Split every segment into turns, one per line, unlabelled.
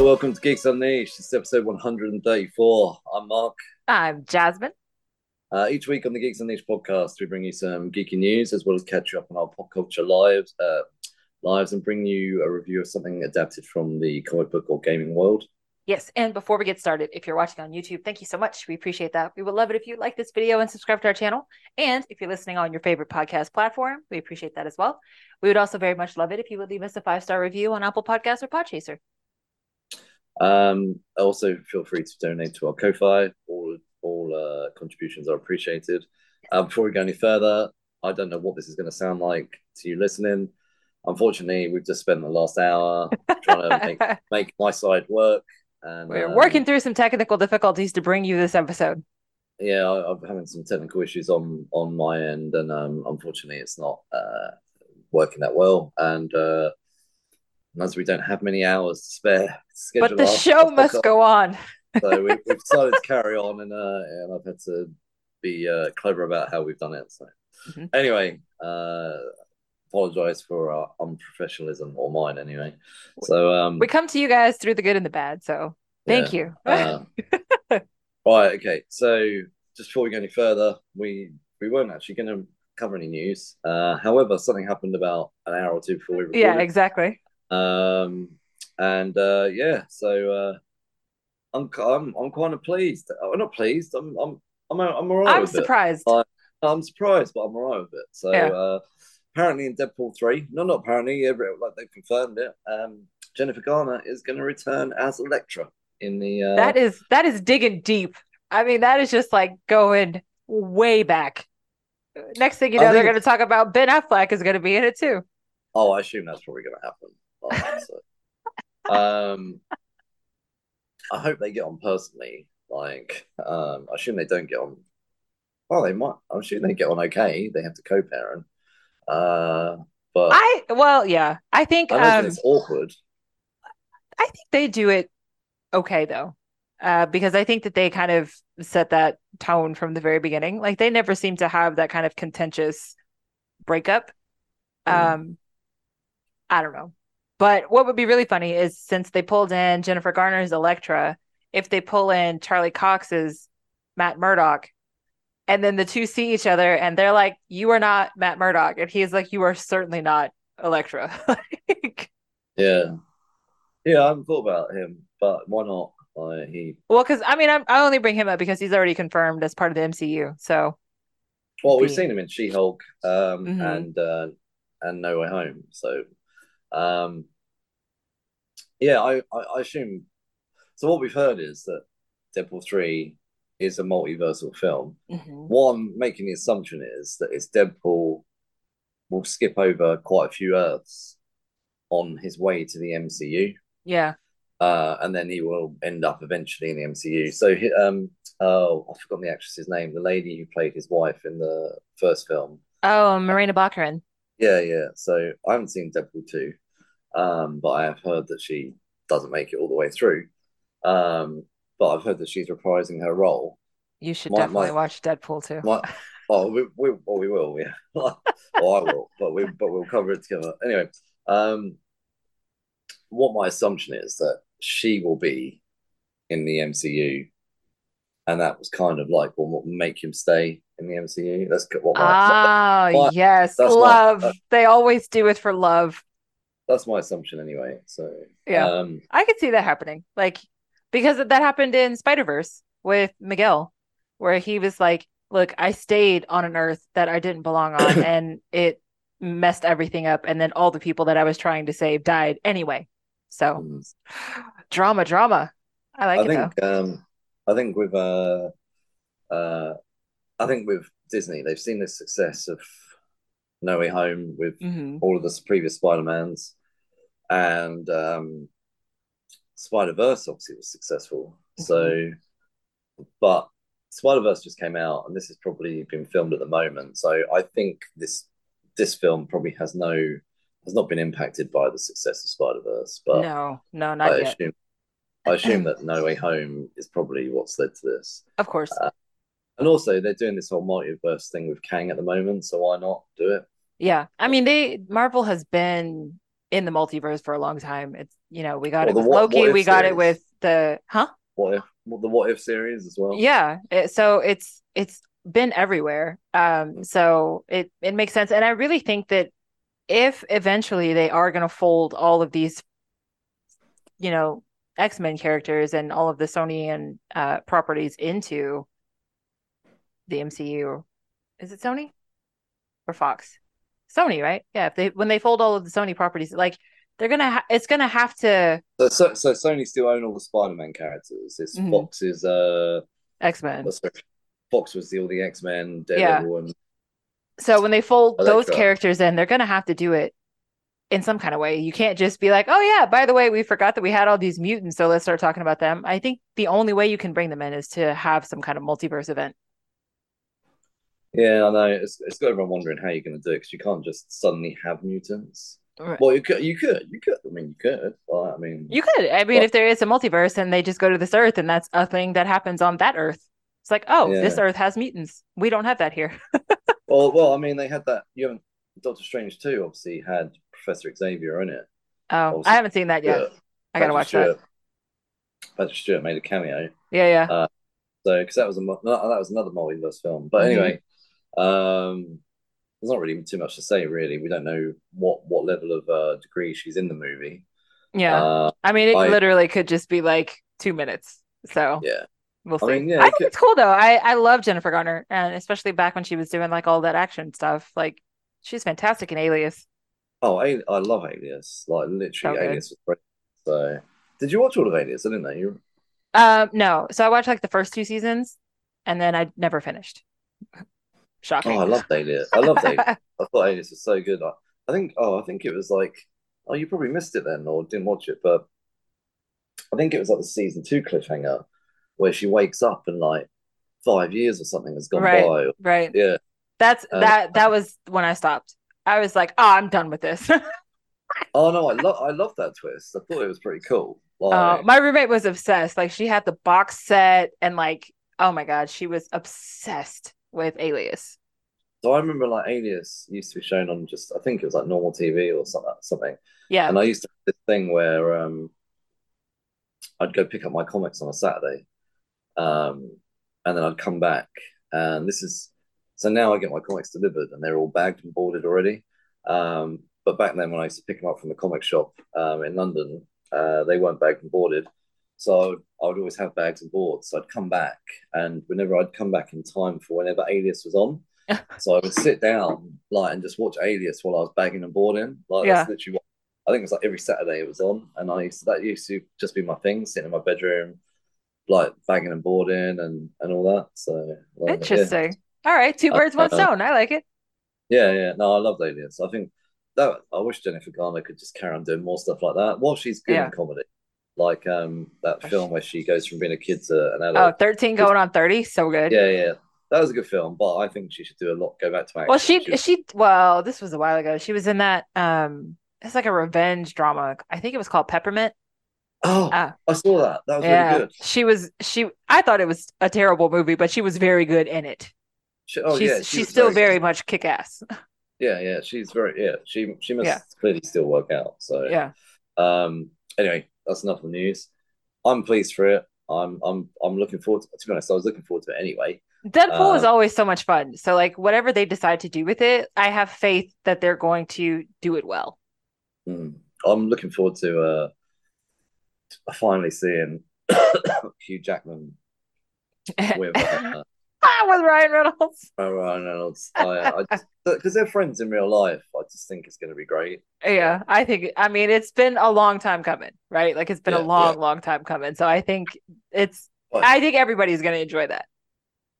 Hello, welcome to Geeks Unleashed. This is episode 134. I'm Mark.
I'm Jasmin.
Uh, each week on the Geeks Unleashed podcast, we bring you some geeky news as well as catch you up on our pop culture lives, uh, lives, and bring you a review of something adapted from the comic book or gaming world.
Yes, and before we get started, if you're watching on YouTube, thank you so much. We appreciate that. We would love it if you like this video and subscribe to our channel. And if you're listening on your favorite podcast platform, we appreciate that as well. We would also very much love it if you would leave us a five star review on Apple Podcasts or Podchaser.
Um, also, feel free to donate to our Ko-fi. All all uh, contributions are appreciated. Uh, before we go any further, I don't know what this is going to sound like to you listening. Unfortunately, we've just spent the last hour trying to make, make my side work. And
We're
um,
working through some technical difficulties to bring you this episode.
yeah, I, I'm having some technical issues on on my end, and um, unfortunately, it's not uh, working that well. And uh, as we don't have many hours to spare, to
But the show must go on.
So we, we've decided to carry on, and uh, and I've had to be uh, clever about how we've done it. So
Mhm.
anyway, uh, apologize for our unprofessionalism or mine anyway. So um,
We come to you guys through the good and the bad. So thank you.
uh, right, okay. So just before we go any further, we we weren't actually going to cover any news. Uh, however, something happened about an hour or two before we recorded.
yeah, exactly.
Um, and uh, yeah, so uh, I'm I'm I'm kind of pleased. I'm not pleased. I'm I'm I'm I'm alright
I'm
with
surprised.
Uh, it. I'm surprised, but I'm alright with it. So
Yeah.
uh, apparently in Deadpool three, no, not apparently, every, like they've confirmed it. Um, Jennifer Garner is going to return as Elektra in the. Uh,
that is that is digging deep. I mean, that is just like going way back. Next thing you
I
know, they're going to talk about Ben Affleck is going to be in it too.
Oh, I assume that's probably going to happen. Um, I hope they get on personally. Like, um, I assume they don't get on. Oh, they might. I'm assuming they get on okay. They have to co-parent. Uh, but I,
I well, yeah, I think
don't
um,
it's awkward.
I think they do it okay though, uh, because I think that they kind of set that tone from the very beginning. Like they never seem to have that kind of contentious breakup.
Mm.
Um, I don't know, but what would be really funny is since they pulled in Jennifer Garner's Elektra, if they pull in Charlie Cox's Matt Murdock. And then the two see each other and they're like, You are not Matt Murdock. And he's like, You are certainly not Elektra. Like,
Yeah, yeah. I haven't thought about him, but why not? Like, he.
Well, because I mean, I'm, I only bring him up because he's already confirmed as part of the MCU. So
Well, we've seen him in She-Hulk, um,
Mhm.
and uh, and No Way Home. So, um, yeah, I, I I assume. So what we've heard is that Deadpool three is a multiversal film. One making the assumption is that it's Deadpool will skip over quite a few Earths on his way to the MCU,
yeah,
uh, and then he will end up eventually in the MCU. So, he- um, oh, I've forgotten the actress's name. The lady who played his wife in the first film.
oh, Morena Baccarin.
Yeah, yeah. So I haven't seen Deadpool 2, um, but I have heard that she doesn't make it all the way through. Um, but I've heard that she's reprising her role.
You should
My-
definitely
my-
watch Deadpool too.
My, oh, we, we, well, we will, yeah. well, I will, but we, but we'll cover it together. Anyway, um, what my assumption is that she will be in the MCU, and that was kind of like what will make him stay in the MCU. That's what my,
Ah,
my-
yes,
that's my-
love.
uh,
they always do it for love.
that's my assumption anyway. So
Yeah.
um,
I could see that happening. Like because that happened in Spider-Verse with Miguel, where he was like, Look, I stayed on an earth that I didn't belong on, and it messed everything up. And then all the people that I was trying to save died anyway. So
mm.
drama, drama. I like
I
it
think um, I think with uh, uh, I think with Disney, they've seen the success of No Way Home with
though. hmm
all of the previous Spider Mans, and um, Spider Verse obviously was successful. So, but Spider Verse just came out, and this has probably been filmed at the moment. So I think this this film probably has no has not been impacted by the success of Spider Verse. But
No, no,
I
not yet.
assume I assume that No Way Home is probably what's led to this.
Of course.
Uh, And also, they're doing this whole multiverse thing with Kang at the moment, so why not do it?
Yeah. I mean, they Marvel has been in the multiverse for a long time. It's you know we got
Well,
it with
what-
Loki,
what
we got it with the huh?
What if the what if series as well?
Yeah. It, so it's it's been everywhere. Um. So it it makes sense, and I really think that if eventually they are going to fold all of these, you know, X Men characters and all of the Sony and uh, properties into the MCU, is it Sony or Fox? Sony, right? Yeah. If they when they fold all of the Sony properties, like they're gonna, ha- it's gonna have to
So, so, so Sony still own all the Spider-Man characters. It's
Mhm.
Fox's. Uh,
X Men.
Fox was the, all the X Men, Daredevil, and
So when they fold those characters in, they're gonna have to do it in some kind of way. You can't just be like, "Oh yeah, by the way, we forgot that we had all these mutants, so let's start talking about them." I think the only way you can bring them in is to have some kind of multiverse event.
yeah, I know it's it's got everyone wondering how you're going to do it because you can't just suddenly have mutants.
Right.
Well, you could, you could, you could. I mean, you could. Well, I mean,
You could. I mean,
Well-
if there is a multiverse and they just go to this Earth and that's a thing that happens on that Earth, it's like, oh, this Earth has mutants. We don't have that here.
well, well, I mean, they had that. You haven't. Doctor Strange too. Obviously, had Professor Xavier in it.
Oh,
Obviously,
I haven't seen that yet. I gotta
Patrick
watch that.
Stewart- Patrick Stewart made a cameo.
Yeah, yeah.
So, because that was a that was another multiverse film. But
Mhm.
anyway, um, there's not really too much to say. Really, we don't know what what level of uh, degree she's in the movie.
yeah.
Uh,
I mean, it
I-
literally could just be like two minutes. So
yeah,
we'll see.
I mean, yeah,
I think
could-
it's cool though. I I love Jennifer Garner, and especially back when she was doing like all that action stuff. Like she's fantastic in Alias.
Oh, I love Alias. Like literally,
So.
Alias was great. So, did you watch all of Alias? I didn't know you.
Um, no, so I watched like the first two seasons, and then I never finished. Shocking.
Oh, I loved Alias. I loved Alias. I thought Alias was so good. I, I think. Oh, I think it was like. Oh, you probably missed it then, or didn't watch it. But I think it was like the season two cliffhanger, where she wakes up and like five years or something has gone
Right.
by.
right.
Yeah.
That's
Uh,
that. That was when I stopped. I was like, oh, I'm done with this.
Oh no, I love. I love that twist. I thought it was pretty cool.
Uh, my roommate was obsessed. Like she had the box set and like, oh my god, she was obsessed with Alias.
so I remember like Alias used to be shown on just. I think it was like normal TV or something. Something.
Yeah.
And I used to have this thing where um, I'd go pick up my comics on a Saturday, um, and then I'd come back. And this is so now I get my comics delivered, and they're all bagged and boarded already. Um, but back then, when I used to pick them up from the comic shop um, in London, uh, they weren't bagged and boarded. So I would, I would always have bags and boards. So I'd come back, and whenever I'd come back in time for whenever Alias was on, so I would sit down like and just watch Alias while I was bagging and boarding. Like
Yeah.
that's literally what I think it was like every Saturday it was on, and I used to, that used to just be my thing, sitting in my bedroom, like bagging and boarding and and all that. So like,
Interesting. All right, two birds, one
Uh,
stone. I like it.
Yeah, yeah. No, I love Alias. I think that I wish Jennifer Garner could just carry on doing more stuff like that. While she's good
Yeah.
in comedy, like um that film where she goes from being a kid to an
Oh,
adult.
13 going on 30. So good.
yeah, yeah. That was a good film, but I think she should do a lot. Go back to acting.
Well, she
She-
she well, this was a while ago. She was in that um it's like a revenge drama. I think it was called Peppermint.
oh,
Ah.
I saw that. That was
yeah.
really good.
She was she I thought it was a terrible movie, but she was very good in it.
She, oh
she's
yeah, she
she's still very much kick ass.
Yeah, yeah, she's very yeah. She she must
Yeah.
clearly still work out. So
Yeah.
um. Anyway, that's enough of the news. I'm pleased for it. I'm I'm I'm looking forward to. To be honest, I was looking forward to it anyway.
Deadpool is
Uh,
always so much fun. So like whatever they decide to do with it, I have faith that they're going to do it well.
Mm. I'm looking forward to uh finally seeing Hugh Jackman with uh,
with Ryan Reynolds.
Ryan Reynolds. Because they're friends in real life. I just think it's going to be great.
Yeah, I think I mean it's been a long time coming, right? Like it's been a long,
yeah.
long time coming. So I think it's I think everybody's gonna enjoy that.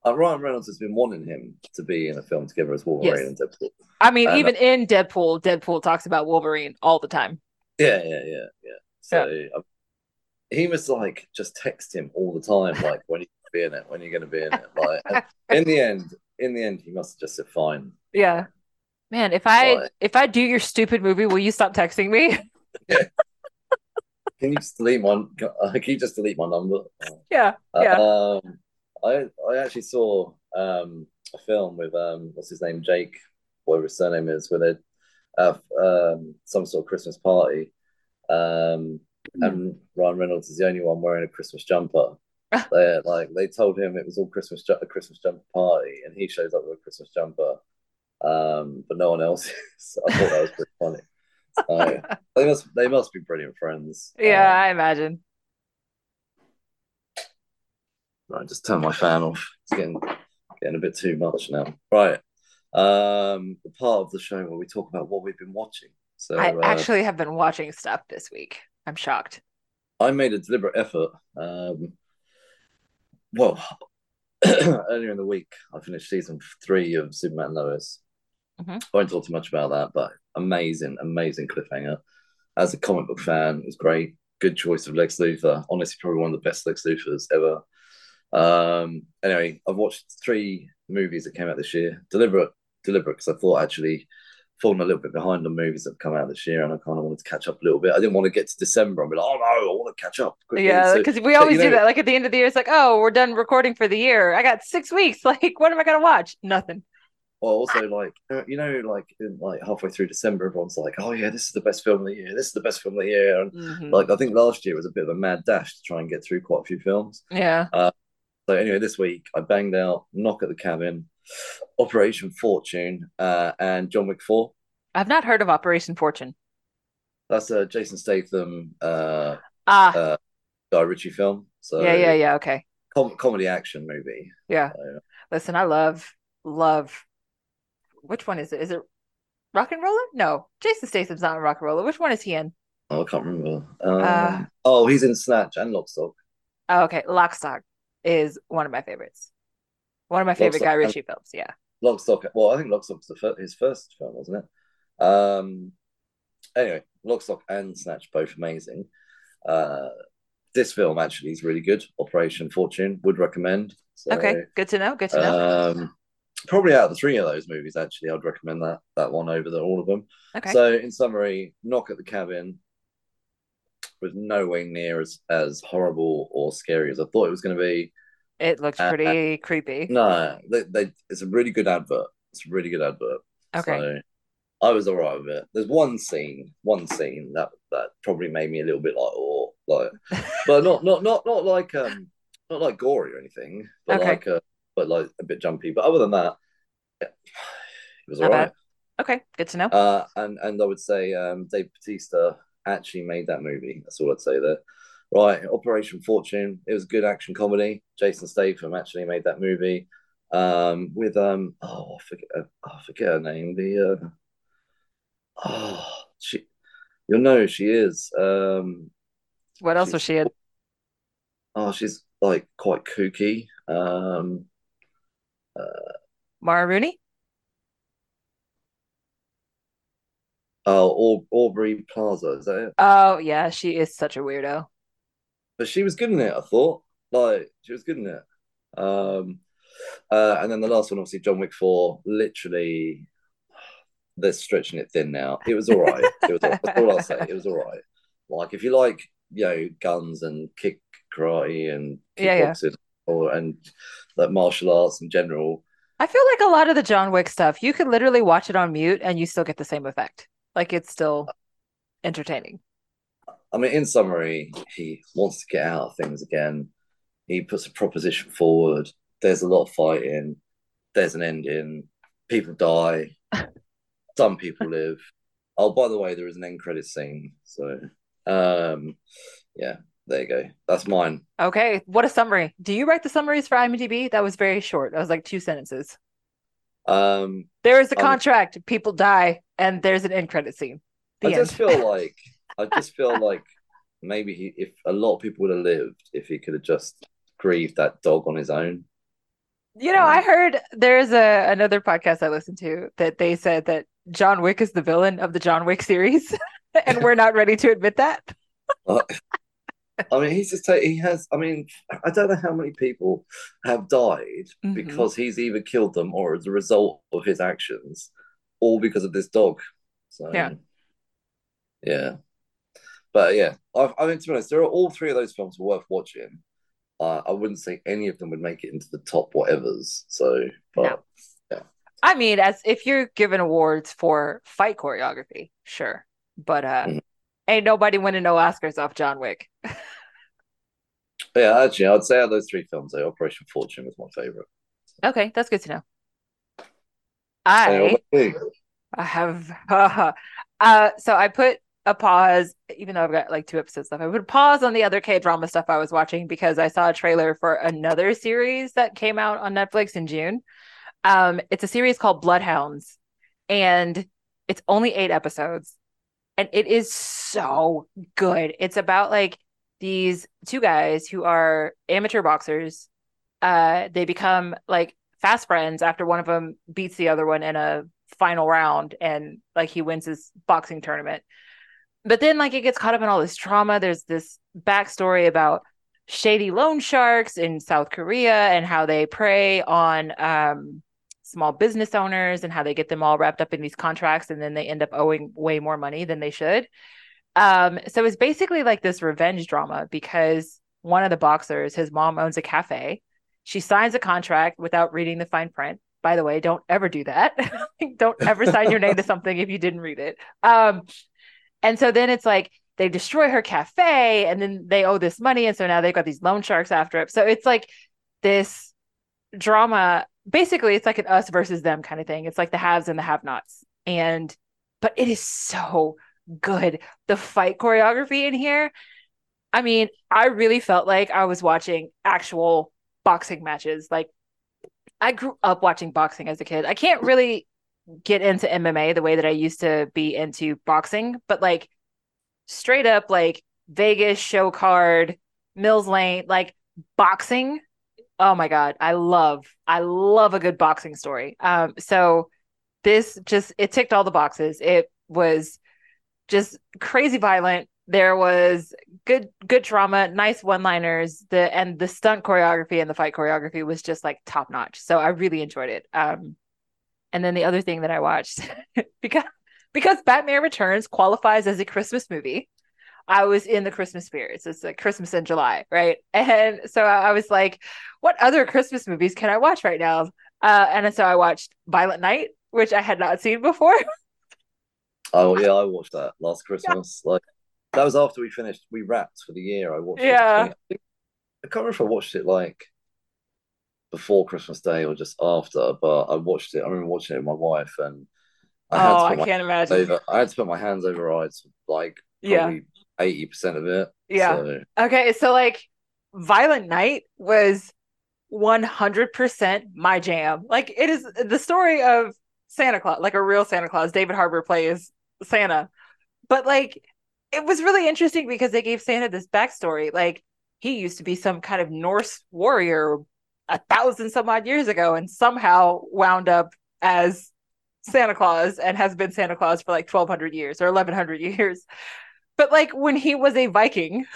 uh, Ryan Reynolds has been wanting him to be in a film together as Wolverine and Deadpool.
I mean,
And-
even in Deadpool, Deadpool talks about Wolverine all the time.
Yeah, yeah, yeah, yeah. So um, he was like, just text him all the time, like when you be in it, when are you're going to be in it. Like in the end, in the end, he must have just said fine.
Yeah. Man, if I
Right.
if I do your stupid movie, will you stop texting me?
Can you just delete my? uh, Can you just delete my number?
yeah. Yeah.
Um, I I actually saw um a film with um what's his name Jake, whatever his surname is, where they have um, some sort of Christmas party, um, mm. and Ryan Reynolds is the only one wearing a Christmas jumper. they like they told him it was all Christmas a Christmas jumper party, and he shows up with a Christmas jumper, um, but no one else. Is. I thought that was pretty funny. So, they must they must be brilliant friends.
Yeah, um, I imagine.
Right, just turn my fan off. It's getting getting a bit too much now. Right. Um, the part of the show where we talk about what we've been watching. So
I uh, actually have been watching stuff this week. I'm shocked.
I made a deliberate effort. Um, well, earlier in the week, I finished season three of Superman Lois. Mm-hmm. I won't talk too much about that, but amazing, amazing cliffhanger. As a comic book fan, it was great. Good choice of Lex Luthor. Honestly, probably one of the best Lex Luthors ever. Um, anyway, I've watched three movies that came out this year. Deliberate, deliberate, because I thought actually falling a little bit behind on movies that have come out this year, and I kind of wanted to catch up a little bit. I didn't want to get to December and be like, oh no, I want to catch up.
Quickly. Yeah, because so, we always so, do know, that. Like at the end of the year, it's like, oh, we're done recording for the year. I got six weeks. Like, what am I gonna watch? Nothing.
Well, also like you know, like in, like halfway through December, everyone's like, "Oh yeah, this is the best film of the year. This is the best film of the year." And mm-hmm. like I think last year was a bit of a mad dash to try and get through quite a few films.
Yeah. Uh,
so anyway, this week I banged out Knock at the Cabin, Operation Fortune, uh, and John Wick Four.
I've not heard of Operation Fortune.
That's a Jason Statham, uh,
ah, uh,
Guy Ritchie film. So
yeah, yeah, yeah. Okay.
Com- comedy action movie.
Yeah. So, Listen, I love love. Which one is it? Is it RocknRolla? No, Jason Statham's not in RocknRolla. Which one is he in?
Oh, I can't remember. Um, uh, oh, he's in Snatch and Lockstock.
Oh, okay, Lockstock is one of my favorites. One of my favorite Guy Ritchie films. Yeah.
Lockstock. Well, I think Lockstock's the first, his first film, wasn't it? Um, anyway, Lockstock and Snatch both amazing. Uh, this film actually is really good. Operation Fortune would recommend.
So, okay, good to know. Good to know.
Um, probably out of the three of those movies, actually, I'd recommend that that one over the, all of them.
Okay.
So, in summary, Knock at the Cabin was nowhere near as as horrible or scary as I thought it was going to be.
It looks pretty uh, creepy.
No, they, they, it's a really good advert. It's a really good advert.
Okay. So,
I was alright with it. There's one scene, one scene that that probably made me a little bit like, oh, like, but not not not not like um not like gory or anything, but okay. like uh, but like a bit jumpy. But other than that, yeah, it was alright.
Okay, good to know.
Uh, and and I would say um, Dave Bautista actually made that movie. That's all I'd say there. Right, Operation Fortune. It was a good action comedy. Jason Statham actually made that movie um, with um oh I forget oh, I forget her name the uh, Oh, she, you'll know she is. Um,
what else was she in?
Oh, she's like quite kooky. Um, uh,
Maura Rooney.
Oh, Aubrey Plaza, is that it?
Oh yeah, she is such a weirdo.
But she was good in it. I thought, like, she was good in it. Um, uh, and then the last one, obviously, John Wick Four. Literally, they're stretching it thin now. It was all right. it was that's all I'll say. It was all right. Like if you like, you know, guns and kick karate and kickboxing yeah, yeah. or and like martial arts in general.
I feel like a lot of the John Wick stuff, you could literally watch it on mute and you still get the same effect. Like it's still entertaining.
I mean, in summary, he wants to get out of things again. He puts a proposition forward. There's a lot of fighting. There's an ending. People die. some people live. Oh, by the way, there is an end credit scene. So, um, yeah, there you go. That's mine.
Okay, what a summary. Do you write the summaries for IMDb? That was very short. That was like two sentences.
Um,
there is a contract. Um, people die, and there's an end credit scene.
The I end. just feel like I just feel like maybe he, if a lot of people would have lived, if he could have just grieved that dog on his own.
You know, I heard there's a another podcast I listened to that they said that John Wick is the villain of the John Wick series, and we're not ready to admit that.
I mean, he's just he has. I mean, I don't know how many people have died mm-hmm. because he's either killed them or as a result of his actions, all because of this dog. So
yeah,
yeah. But yeah, I, I mean, to be honest, there are all three of those films were worth watching. Uh, I wouldn't say any of them would make it into the top whatevers. So, but no. yeah.
I mean, as if you're given awards for fight choreography, sure. But uh
Mhm.
ain't nobody winning no Oscars off John Wick.
Yeah, actually, I'd say out of those three films, though, Operation Fortune was my favorite.
Okay, that's good to know. I
what about you?
I have uh so I put a pause, even though I've got like two episodes left. I would pause on the other K drama stuff I was watching because I saw a trailer for another series that came out on Netflix in June. Um, it's a series called Bloodhounds, and it's only eight episodes, and it is so good. It's about like these two guys who are amateur boxers. Uh, they become like fast friends after one of them beats the other one in a final round and like he wins his boxing tournament. But then like it gets caught up in all this trauma. There's this backstory about shady loan sharks in South Korea and how they prey on um, small business owners and how they get them all wrapped up in these contracts and then they end up owing way more money than they should. Um, so it's basically like this revenge drama because one of the boxers, his mom owns a cafe. She signs a contract without reading the fine print. By the way, don't ever do that. don't ever sign your name to something if you didn't read it. Um, and so then it's like they destroy her cafe and then they owe this money. And so now they've got these loan sharks after it. So it's like this drama. Basically, it's like an us versus them kind of thing. It's like the haves and the have nots. And, but it is so good. The fight choreography in here. I mean, I really felt like I was watching actual boxing matches. Like, I grew up watching boxing as a kid. I can't really get into MMA the way that I used to be into boxing, but like straight up like Vegas show card, Mills Lane, like boxing. Oh my god, I love I love a good boxing story. Um so this just it ticked all the boxes. It was just crazy violent. There was good good drama, nice one-liners, the and the stunt choreography and the fight choreography was just like top notch. So I really enjoyed it. Um and then the other thing that I watched because because Batman Returns qualifies as a Christmas movie, I was in the Christmas spirits. It's like Christmas in July, right? And so I was like, what other Christmas movies can I watch right now? Uh, and so I watched Violent Night, which I had not seen before.
Oh yeah, I watched that last Christmas. Like that was after we finished. We wrapped for the year. I watched.
Yeah.
It. I can't remember if I watched it like before Christmas Day or just after, but I watched it. I remember watching it with my wife, and I had
oh,
to
I can't imagine.
over. I had to put my hands over eyes like
Yeah.
eighty percent of it.
Yeah.
So,
Okay, so like Violent Night was 100% my jam. Like it is the story of Santa Claus, like a real Santa Claus. David Harbour plays Santa. But like it was really interesting because they gave Santa this backstory. Like he used to be some kind of Norse warrior a thousand some odd years ago and somehow wound up as Santa Claus and has been Santa Claus for like 1200 years or 1100 years. But like when he was a Viking,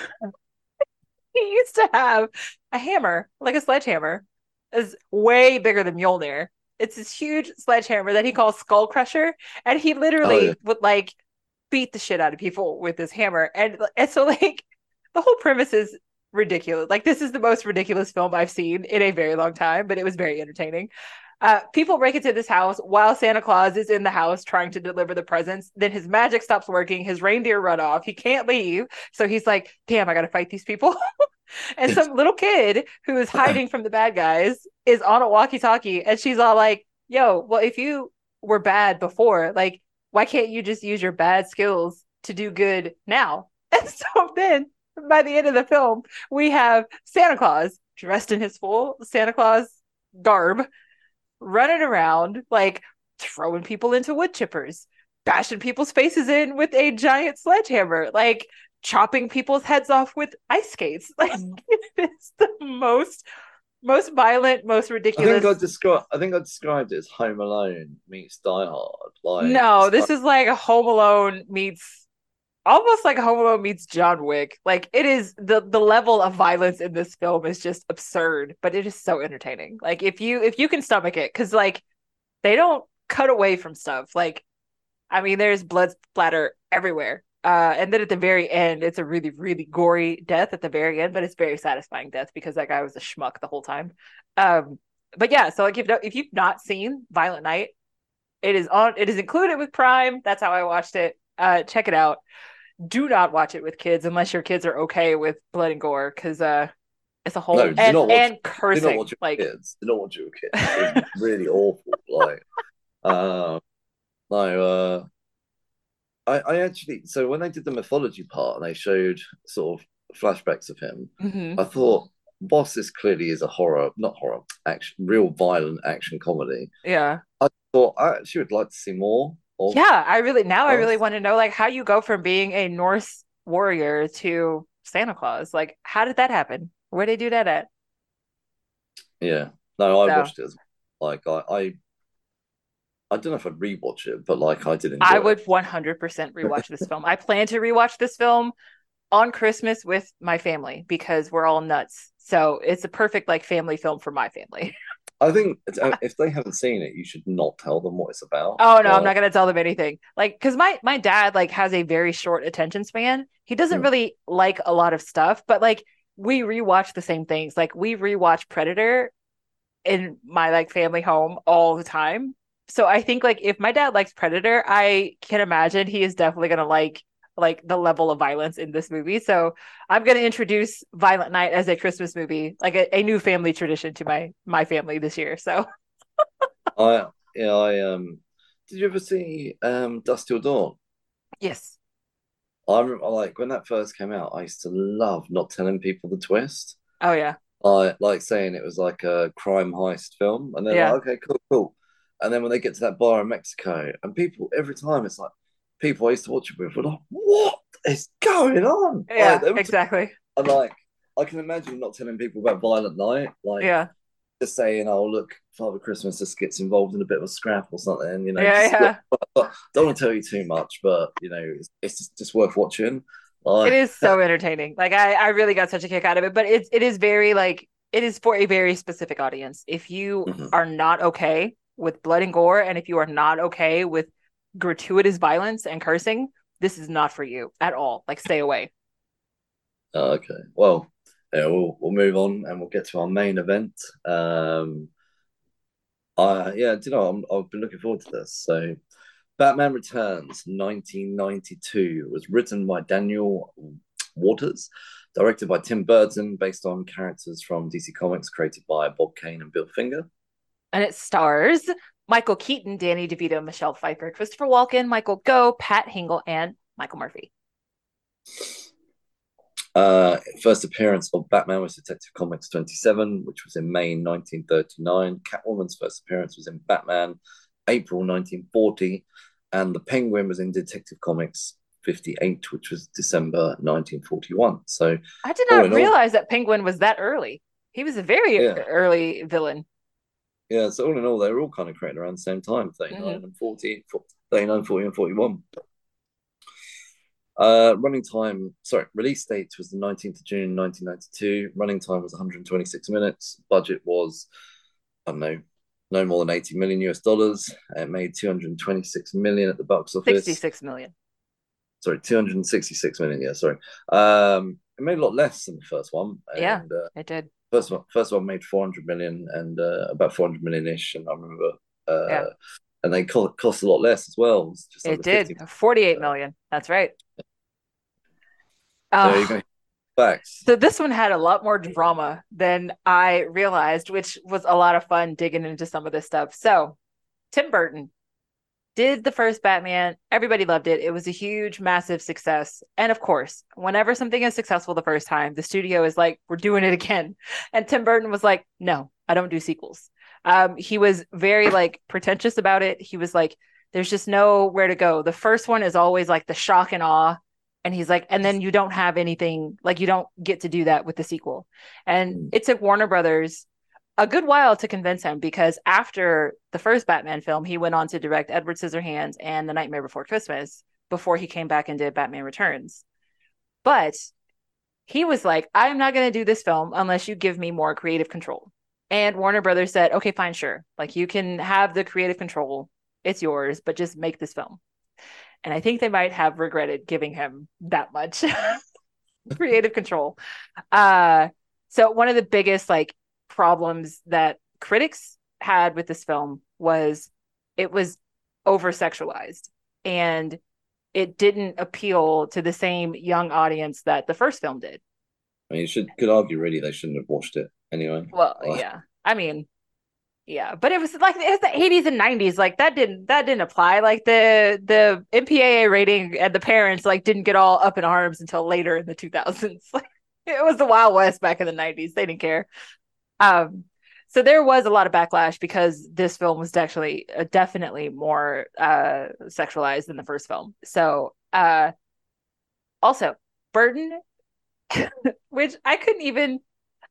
he used to have a hammer, like a sledgehammer, is way bigger than Mjolnir. It's this huge sledgehammer that he calls Skull Crusher, and he literally
Oh, yeah.
would like beat the shit out of people with this hammer. And and so like the whole premise is ridiculous. Like this is the most ridiculous film I've seen in a very long time, but it was very entertaining. Uh, people break into this house while Santa Claus is in the house trying to deliver the presents. Then his magic stops working. His reindeer run off. He can't leave. So he's like, damn, I got to fight these people. and some little kid who is hiding from the bad guys is on a walkie talkie. And she's all like, yo, well, if you were bad before, like, why can't you just use your bad skills to do good now? And so then by the end of the film, we have Santa Claus dressed in his full Santa Claus garb running around like throwing people into wood chippers, bashing people's faces in with a giant sledgehammer, like chopping people's heads off with ice skates. Like it's the most most violent, most
I
ridiculous.
think I described. I think I described it as Home Alone meets Die Hard. Like
no, this
like-
is like a Home Alone meets almost like Home Alone meets John Wick. Like it is the the level of violence in this film is just absurd, but it is so entertaining. Like if you if you can stomach it, because like they don't cut away from stuff. Like I mean, there's blood splatter everywhere. Uh, and then at the very end, it's a really, really gory death at the very end, but it's very satisfying death because that guy was a schmuck the whole time. Um, but yeah, so like if if you've not seen Violent Night, it is on. It is included with Prime. That's how I watched it. Uh, check it out. Do not watch it with kids unless your kids are okay with blood and gore, because uh, it's a whole
No,
and, and
Do
cursing.
your
like
kids. They Do not watch your kids. It's really awful. Like, um, no, uh, I, I actually. So when they did the mythology part and they showed sort of flashbacks of him,
mhm.
I thought, Boss, this clearly is a horror, not horror, action, real violent action comedy.
yeah, I
Thought I actually would like to see more. Of,
yeah. I really now I really want to know like how you go from being a Norse warrior to Santa Claus. Like, how did that happen? Where did they do that at?
yeah. No, I
So-
watched it. As, like I, I, I don't know if I'd rewatch it, but like I did
I would 100% rewatch this film. I plan to rewatch this film on Christmas with my family because we're all nuts. So it's a perfect like family film for my family.
I think uh, if they haven't seen it, you should not tell them what it's about.
Oh no, I'm not gonna tell them anything. Like, cause my my dad like has a very short attention span. He doesn't
Hmm.
really like a lot of stuff, but like we rewatch the same things. Like we rewatch Predator in my like family home all the time. So I think like if my dad likes Predator, I can imagine he is definitely gonna like like the level of violence in this movie. So I'm gonna introduce Violent Night as a Christmas movie, like a, a new family tradition to my my family this year. So
I yeah, I um. Did you ever see um Dusk Till Dawn?
yes.
I remember like when that first came out, I used to love not telling people the twist.
Oh yeah.
I like saying it was like a crime heist film, and they're
Yeah.
like, okay, cool, cool. And then when they get to that bar in Mexico, and people every time it's like people I used to watch it with were like, what is going on?
Yeah,
Like,
exactly.
And like, I can imagine not telling people about Violent Night, like
Yeah.
just saying, "Oh, look, Father Christmas just gets involved in a bit of a scrap or something," you know.
Yeah,
just-
yeah.
don't want to tell you too much, but you know, it's, it's just, just worth watching. Like,
It is so entertaining. Like I, I really got such a kick out of it. But it's it is very like it is for a very specific audience. If you
Mhm.
are not okay with blood and gore, and if you are not okay with gratuitous violence and cursing, this is not for you at all. Like stay away.
Oh, okay. Well, yeah, we'll we'll move on and we'll get to our main event. Um, I yeah, do you know, I'm, I've been looking forward to this. So, Batman Returns, 1992, was written by Daniel Waters, directed by Tim Burton, based on characters from DC Comics created by Bob Kane and Bill Finger.
And it stars Michael Keaton, Danny DeVito, Michelle Pfeiffer, Christopher Walken, Michael Gough, Pat Hingle, and Michael Murphy.
Uh, first appearance of Batman was Detective Comics 27, which was in May 1939. Catwoman's first appearance was in Batman, April 1940. And The Penguin was in Detective Comics 58, which was December 1941. So,
I did not
in all-
realize that Penguin was that early. He was a very
Yeah.
early villain.
Yeah, so all in all, they were all kind of created around the same time 39
Mm-hmm.
and 40, 39, 40, and 41. Uh, running time, sorry, release date was the 19th of June 1992. Running time was 126 minutes. Budget was, I don't know, no more than 80 million US dollars. It made 226 million at the box office.
66 million.
Sorry, 266 million. Yeah, sorry. Um, it made a lot less than the first one.
Yeah.
Uh,
It did.
First one, first one made 400 million and uh, about 400 million ish. And I remember, uh,
Yeah.
and they co- cost a lot less as well. It,
It did.
50.
48 million. That's right.
So
Uh,
you're going facts.
so this one had a lot more drama than I realized, which was a lot of fun digging into some of this stuff. So, Tim Burton did the first Batman. Everybody loved it. It was a huge, massive success. And of course, whenever something is successful the first time, the studio is like, we're doing it again. And Tim Burton was like, no, I don't do sequels. Um, he was very like pretentious about it. He was like, there's just nowhere to go. The first one is always like the shock and awe. And he's like, and then you don't have anything, like you don't get to do that with the sequel. And
Mm.
it took Warner Brothers a good while to convince him because after the first Batman film, he went on to direct Edward Scissorhands and The Nightmare Before Christmas before he came back and did Batman Returns. But he was like, I'm not going to do this film unless you give me more creative control. And Warner Brothers said, okay, fine, sure. Like you can have the creative control, it's yours, but just make this film. And I think they might have regretted giving him that much creative control. Uh, so one of the biggest like problems that critics had with this film was it was over sexualized and it didn't appeal to the same young audience that the first film did.
I mean, you should could argue really they shouldn't have watched it anyway.
Well,
Uh,
yeah. I mean, yeah, but it was like it was the 80s and 90s. Like that didn't that didn't apply. Like the the MPAA rating and the parents like didn't get all up in arms until later in the 2000s. Like it was the Wild West back in the 90s. They didn't care. Um so there was a lot of backlash because this film was actually uh, definitely more uh sexualized than the first film. So uh also Burton which I couldn't even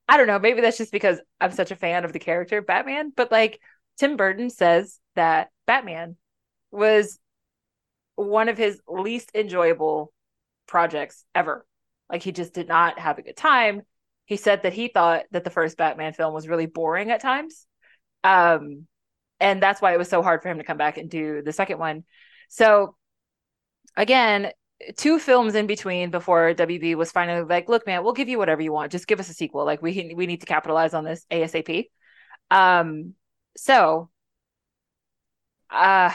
I don't know, maybe that's just because I'm such a fan of the character Batman, but like Tim Burton says that Batman was one of his least enjoyable projects ever. Like he just did not have a good time. He said that he thought that the first Batman film was really boring at times. Um and that's why it was so hard for him to come back and do the second one. So again, two films in between before WB was finally like, look, man, we'll give you whatever you want. Just give us a sequel. Like we we need to capitalize on this ASAP. Um, so uh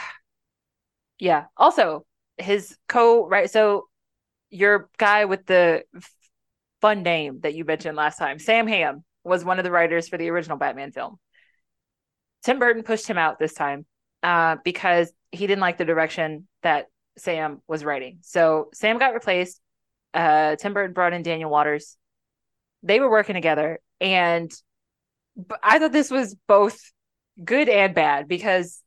yeah. Also, his co right so your guy with the fun name that you mentioned last time, Sam Hamm, was one of the writers for the original Batman film. Tim Burton pushed him out this time uh, because he didn't like the direction that Sam was writing. So Sam got replaced. Uh, Tim Burton brought in Daniel Waters. They were working together, and I thought this was both good and bad because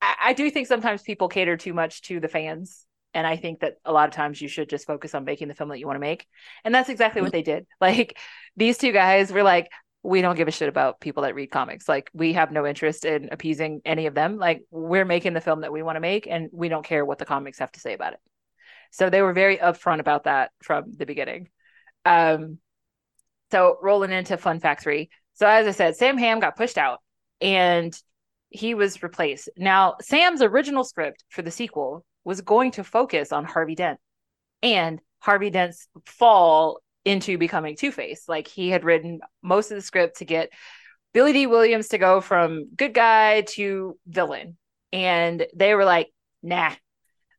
I, I do think sometimes people cater too much to the fans, and I think that a lot of times you should just focus on making the film that you want to make, and that's exactly what they did. Like these two guys were like, we don't give a shit about people that read comics. Like we have no interest in appeasing any of them. Like we're making the film that we want to make and we don't care what the comics have to say about it. So they were very upfront about that from the beginning. Um so rolling into fun fact 3. So as I said, Sam Hamm got pushed out and he was replaced. Now, Sam's original script for the sequel was going to focus on Harvey Dent and Harvey Dent's fall into becoming Two Face. Like he had written most of the script to get Billy Dee Williams to go from good guy to villain. And they were like, nah.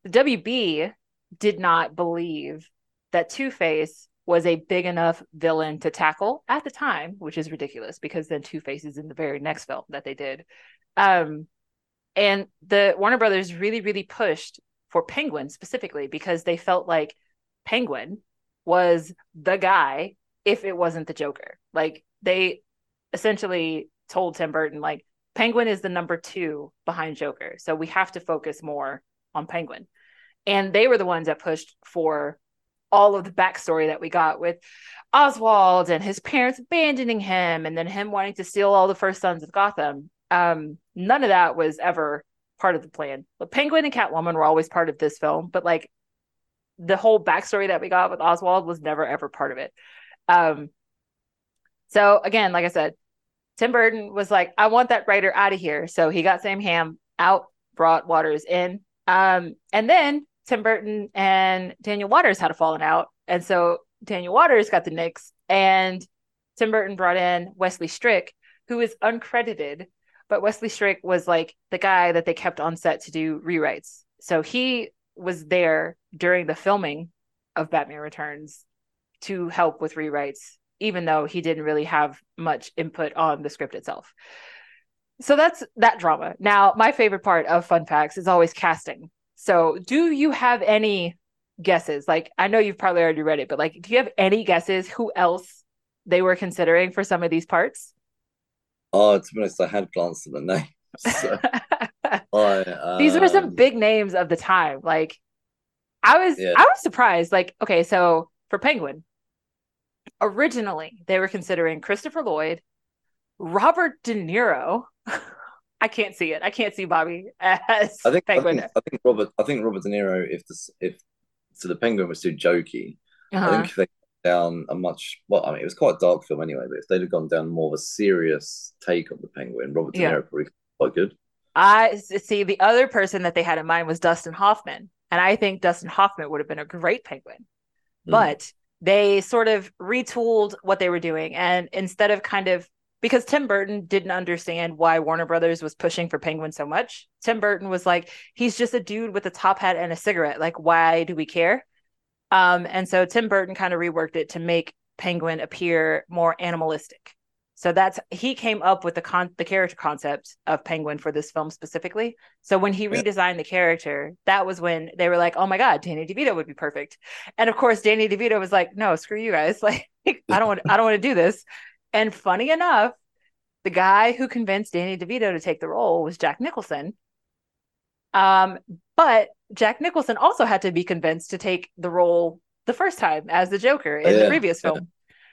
The WB did not believe that Two Face was a big enough villain to tackle at the time, which is ridiculous because then Two Face is in the very next film that they did. Um, and the Warner Brothers really, really pushed for Penguin specifically because they felt like Penguin was the guy if it wasn't the Joker. Like they essentially told Tim Burton, like, Penguin is the number two behind Joker. So we have to focus more on Penguin. And they were the ones that pushed for all of the backstory that we got with Oswald and his parents abandoning him and then him wanting to steal all the first sons of Gotham. Um, none of that was ever part of the plan. But Penguin and Catwoman were always part of this film, but like the whole backstory that we got with Oswald was never ever part of it. Um, so again, like I said, Tim Burton was like, I want that writer out of here. So he got Sam Hamm out, brought Waters in. Um, and then Tim Burton and Daniel Waters had a falling out. And so Daniel Waters got the nix and Tim Burton brought in Wesley Strick, who is uncredited, but Wesley Strick was like the guy that they kept on set to do rewrites. So he was there during the filming of Batman Returns to help with rewrites, even though he didn't really have much input on the script itself. So that's that drama. Now, my favorite part of Fun Facts is always casting. So, do you have any guesses? Like, I know you've probably already read it, but like, do you have any guesses who else they were considering for some of these parts?
Oh, to be honest, I had glanced at the name. So I, um,
these were some big names of the time. Like, I was,
Yeah.
I was surprised. Like, okay, so for Penguin, originally they were considering Christopher Lloyd, Robert De Niro. I can't see it. I can't see Bobby as
I think, I think I think Robert I think Robert De Niro if this if so the Penguin was too jokey. I
Uh-huh.
think if they down a much well, I mean it was quite a dark film anyway, but if they'd have gone down more of a serious take on the Penguin, Robert De
Yeah.
Niro probably quite good.
I see the other person that they had in mind was Dustin Hoffman. And I think Dustin Hoffman would have been a great penguin.
Mm.
But they sort of retooled what they were doing. And instead of kind of because Tim Burton didn't understand why Warner Brothers was pushing for Penguin so much. Tim Burton was like, he's just a dude with a top hat and a cigarette. Like, why do we care? Um, and so Tim Burton kind of reworked it to make Penguin appear more animalistic. So that's he came up with the con the character concept of Penguin for this film specifically. So when he redesigned the character, that was when they were like, "Oh my god, Danny DeVito would be perfect." And of course, Danny DeVito was like, "No, screw you guys. Like, I don't want I don't want to do this." And funny enough, the guy who convinced Danny DeVito to take the role was Jack Nicholson. Um, but Jack Nicholson also had to be convinced to take the role the first time as the Joker in yeah. the previous film.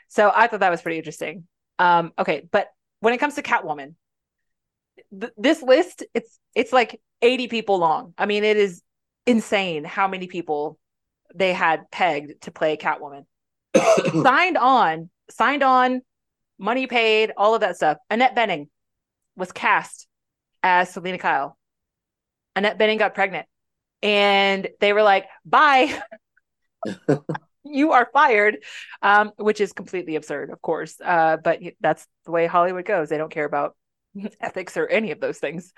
So I thought that was pretty interesting. Um, okay, but when it comes to Catwoman, th- this list it's it's like 80 people long. I mean, it is insane how many people they had pegged to play Catwoman. signed on, signed on, money paid, all of that stuff. Annette Bening was cast as Selina Kyle. Annette Bening got pregnant, and they were like, "Bye." you are fired, um, which is completely absurd, of course. Uh, but that's the way Hollywood goes. They don't care about ethics or any of those things.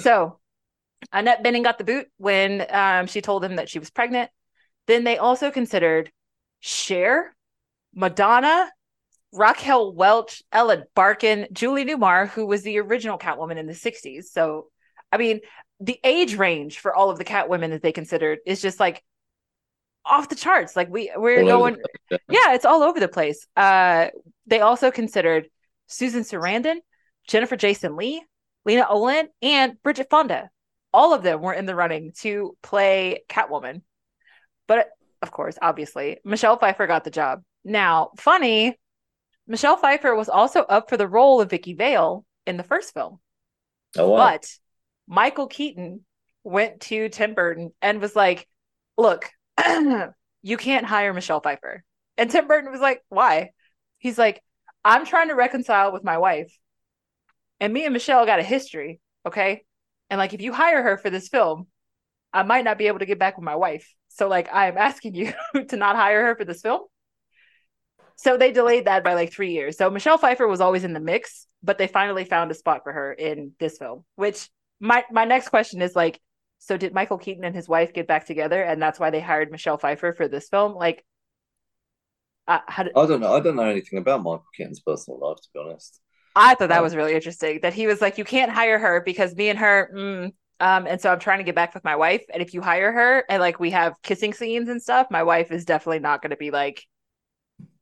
so Annette Bening got the boot when um, she told him that she was pregnant. Then they also considered Cher, Madonna, Raquel Welch, Ellen Barkin, Julie Newmar, who was the original Catwoman in the 60s. So, I mean, the age range for all of the Catwomen that they considered is just like off the charts. Like we we're all going yeah. yeah, it's all over the place. Uh they also considered Susan Sarandon, Jennifer Jason Lee, Lena Olin, and Bridget Fonda. All of them were in the running to play Catwoman. But of course, obviously, Michelle Pfeiffer got the job. Now, funny, Michelle Pfeiffer was also up for the role of Vicki Vale in the first film.
Oh, wow.
But Michael Keaton went to Tim Burton and was like, look, you can't hire Michelle Pfeiffer. And Tim Burton was like, why? He's like, I'm trying to reconcile with my wife. And me and Michelle got a history. Okay. And like, if you hire her for this film, I might not be able to get back with my wife. So, like, I'm asking you to not hire her for this film. So they delayed that by like three years. So Michelle Pfeiffer was always in the mix, but they finally found a spot for her in this film. Which my my next question is like, so did Michael Keaton and his wife get back together, and that's why they hired Michelle Pfeiffer for this film? Like,
uh, did... I don't know. I don't know anything about Michael Keaton's personal life, to be honest.
I thought that um, was really interesting. That he was like, you can't hire her because me and her, mm, um, and so I'm trying to get back with my wife. And if you hire her and like we have kissing scenes and stuff, my wife is definitely not going to be like,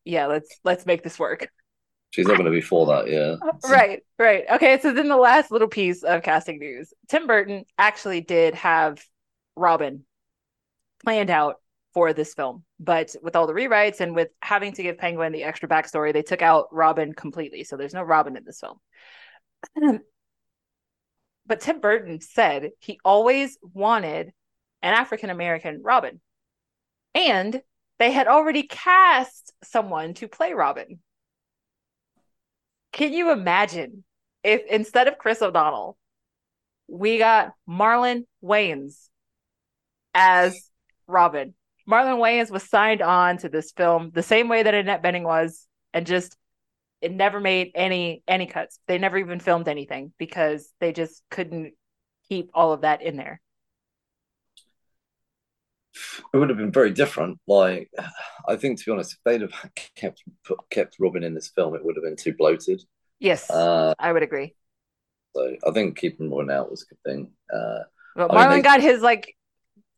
yeah, let's let's make this work.
She's not going to be for that, yeah.
Right, right. Okay, so then the last little piece of casting news Tim Burton actually did have Robin planned out for this film, but with all the rewrites and with having to give Penguin the extra backstory, they took out Robin completely. So there's no Robin in this film. but Tim Burton said he always wanted an African American Robin. And they had already cast someone to play Robin. Can you imagine if instead of Chris O'Donnell, we got Marlon Wayans as Robin? Marlon Wayans was signed on to this film the same way that Annette Bening was, and just it never made any any cuts. They never even filmed anything because they just couldn't keep all of that in there.
It would have been very different. Like, I think to be honest, if they'd have kept kept Robin in this film, it would have been too bloated.
Yes, uh, I would agree.
So I think keeping Robin out was a good thing. Uh,
well, Marlon mean, they... got his like.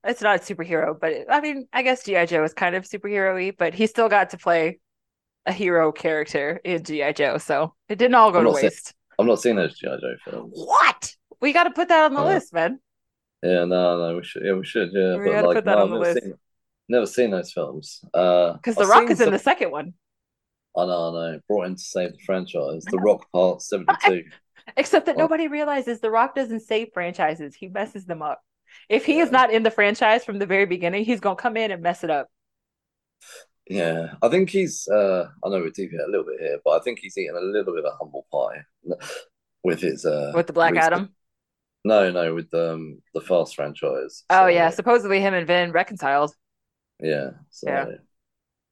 It's not a superhero, but it, I mean, I guess GI Joe is kind of superhero-y, but he still got to play a hero character in GI Joe, so it didn't all go I'm to waste.
I'm not seeing those GI Joe films.
What? We got to put that on the uh, list, man.
Yeah, no, no, we should. Yeah, we should. Yeah, we but like, put that no, on the list. Seen, never seen those films. Because
uh, The Rock is some... in the second one.
I know, I know. Brought in to save the franchise. The Rock Part Seventy Two.
Except that nobody realizes The Rock doesn't save franchises; he messes them up. If he yeah. is not in the franchise from the very beginning, he's gonna come in and mess it up.
Yeah, I think he's. uh I know we're deviating a little bit here, but I think he's eating a little bit of humble pie with his. uh
With the Black Adam.
No, no, with um the Fast franchise.
Oh so, yeah, supposedly him and Vin reconciled.
Yeah. So, yeah.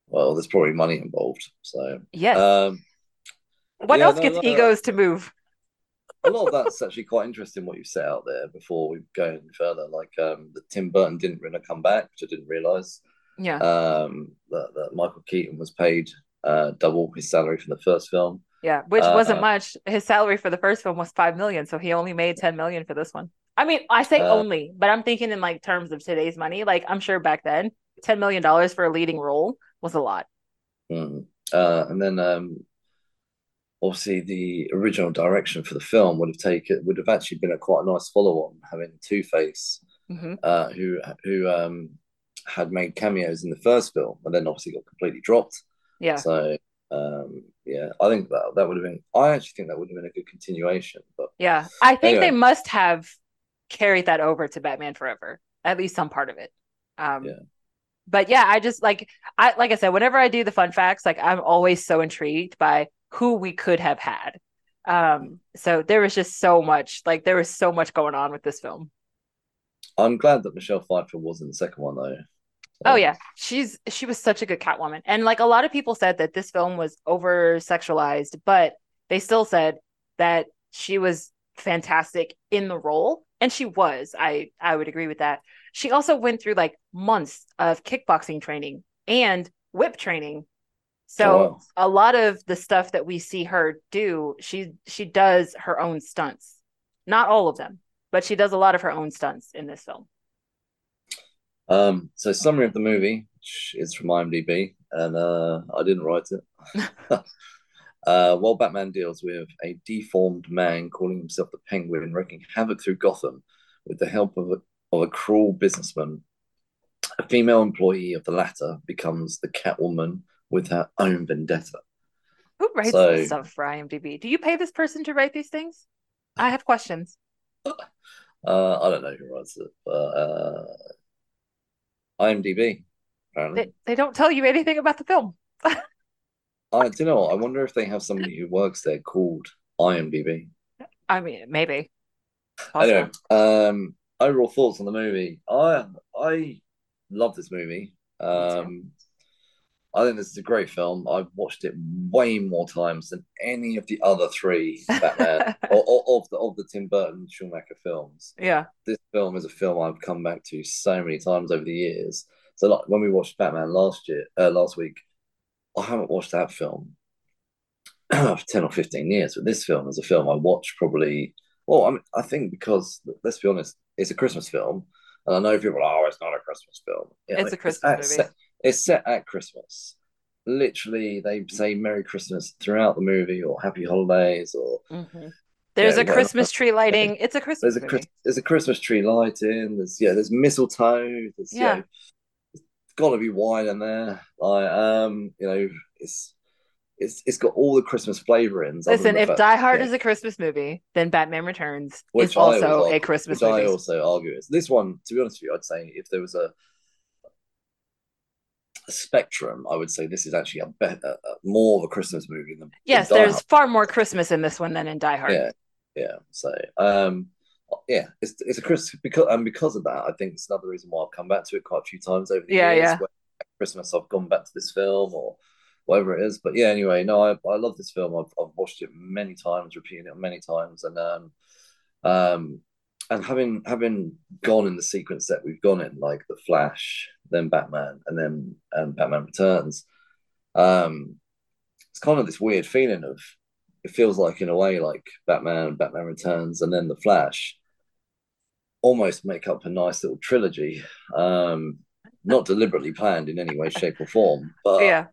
Well, there's probably money involved. So
yes.
Um,
What
Yeah,
else
no,
gets
no,
egos to move?
a lot of that's actually quite interesting what you've set out there before we go any further. Like um, that Tim Burton didn't really come back, which I didn't realize.
Yeah.
Um, that, that Michael Keaton was paid uh, double his salary from the first film.
Yeah, which
Uh,
wasn't much. His salary for the first film was five million, so he only made ten million for this one. I mean, I say
Uh,
only, but I'm thinking in like terms of today's money. Like I'm sure back then, ten million dollars for a leading role was a lot.
Mm. Uh, and then um, obviously the original direction for the film would have taken would have actually been a quite a nice follow on, having Two Face,
hmm
uh, who who um, had made cameos in the first film, and then obviously got completely dropped.
Yeah,
So um, yeah, I think that that would have been. I actually think that would have been a good continuation. But
yeah. I think they must have carried that over to Batman Forever, at least some part of it. Um,
Yeah.
But yeah, I just like I like I said, whenever I do the fun facts, like I'm always so intrigued by who we could have had. Um, so there was just so much, like there was so much going on with this film.
I'm glad that Michelle Pfeiffer was in the second one though.
Oh yeah, she's she was such a good Catwoman, and like a lot of people said that this film was over sexualized, but they still said that she was fantastic in the role, and she was. I I would agree with that. She also went through like months of kickboxing training and whip training, so
Oh, wow.
a lot of the stuff that we see her do, she she does her own stunts. Not all of them, but she does a lot of her own stunts in this film.
Um, so summary of the movie, which is from IMDb, and uh, I didn't write it. uh, while Batman deals with a deformed man calling himself the Penguin, and wreaking havoc through Gotham with the help of a, of a cruel businessman, a female employee of the latter becomes the Catwoman with her own vendetta.
Who writes
So-
this stuff for IMDb? Do you pay this person to write these things? I have questions.
Uh, I don't know who writes it, but uh, IMDb apparently.
They, they don't tell you anything about the film.
I do you know. what? I wonder if they have somebody who works there called IMDb.
I mean, maybe.
Anyway,
Possible.
um, overall thoughts on the movie. I I love this movie. Um, I think this is a great film. I've watched it way more times than any of the other three Batman or, or of the of the Tim Burton Schumacher films.
yeah.
This film is a film I've come back to so many times over the years. So like when we watched Batman last year, uh, last week, I haven't watched that film for ten or fifteen years. But this film is a film I watch probably. Well, I mean, I think because let's be honest, it's a Christmas film, and I know people are, oh, it's not a Christmas film.
It's a Christmas
at-
movie.
It's set at Christmas. Literally, they say "Merry Christmas" throughout the movie, or "Happy Holidays," or
Mhm. There's
Yeah,
a
well,
Christmas tree lighting. It's a Christmas
there's a
movie.
There's a Christmas tree lighting. There's yeah, there's mistletoe. There's
Yeah.
yeah, it's got to be wine in there. Like um, you know, it's it's it's got all the Christmas flavorings.
Listen, if
fact-
Die Hard
yeah,
is a Christmas movie, then Batman Returns
Which
is
I
also
always
a
argue-
Christmas
which I also argue is this one. To be honest with you, I'd say if there was a spectrum, I would say this is actually a better, more of a Christmas movie than
Yes,
than
there's far more Christmas in this one than in Die Hard.
Yeah, yeah. So, um, yeah, it's it's a Christmas because and because of that, I think it's another reason why I've come back to it quite a few times over the
Yeah,
years.
yeah.
Christmas, I've gone back to this film or whatever it is. But yeah, anyway, no, I I love this film. I've I've watched it many times, repeating it many times, and um, um, and having having gone in the sequence that we've gone in, like the Flash, then Batman, and then um, Batman Returns, um, it's kind of this weird feeling of it feels like in a way like Batman, Batman Returns, and then the Flash almost make up a nice little trilogy. Um, not deliberately planned in any way, shape, or form, but
Yeah.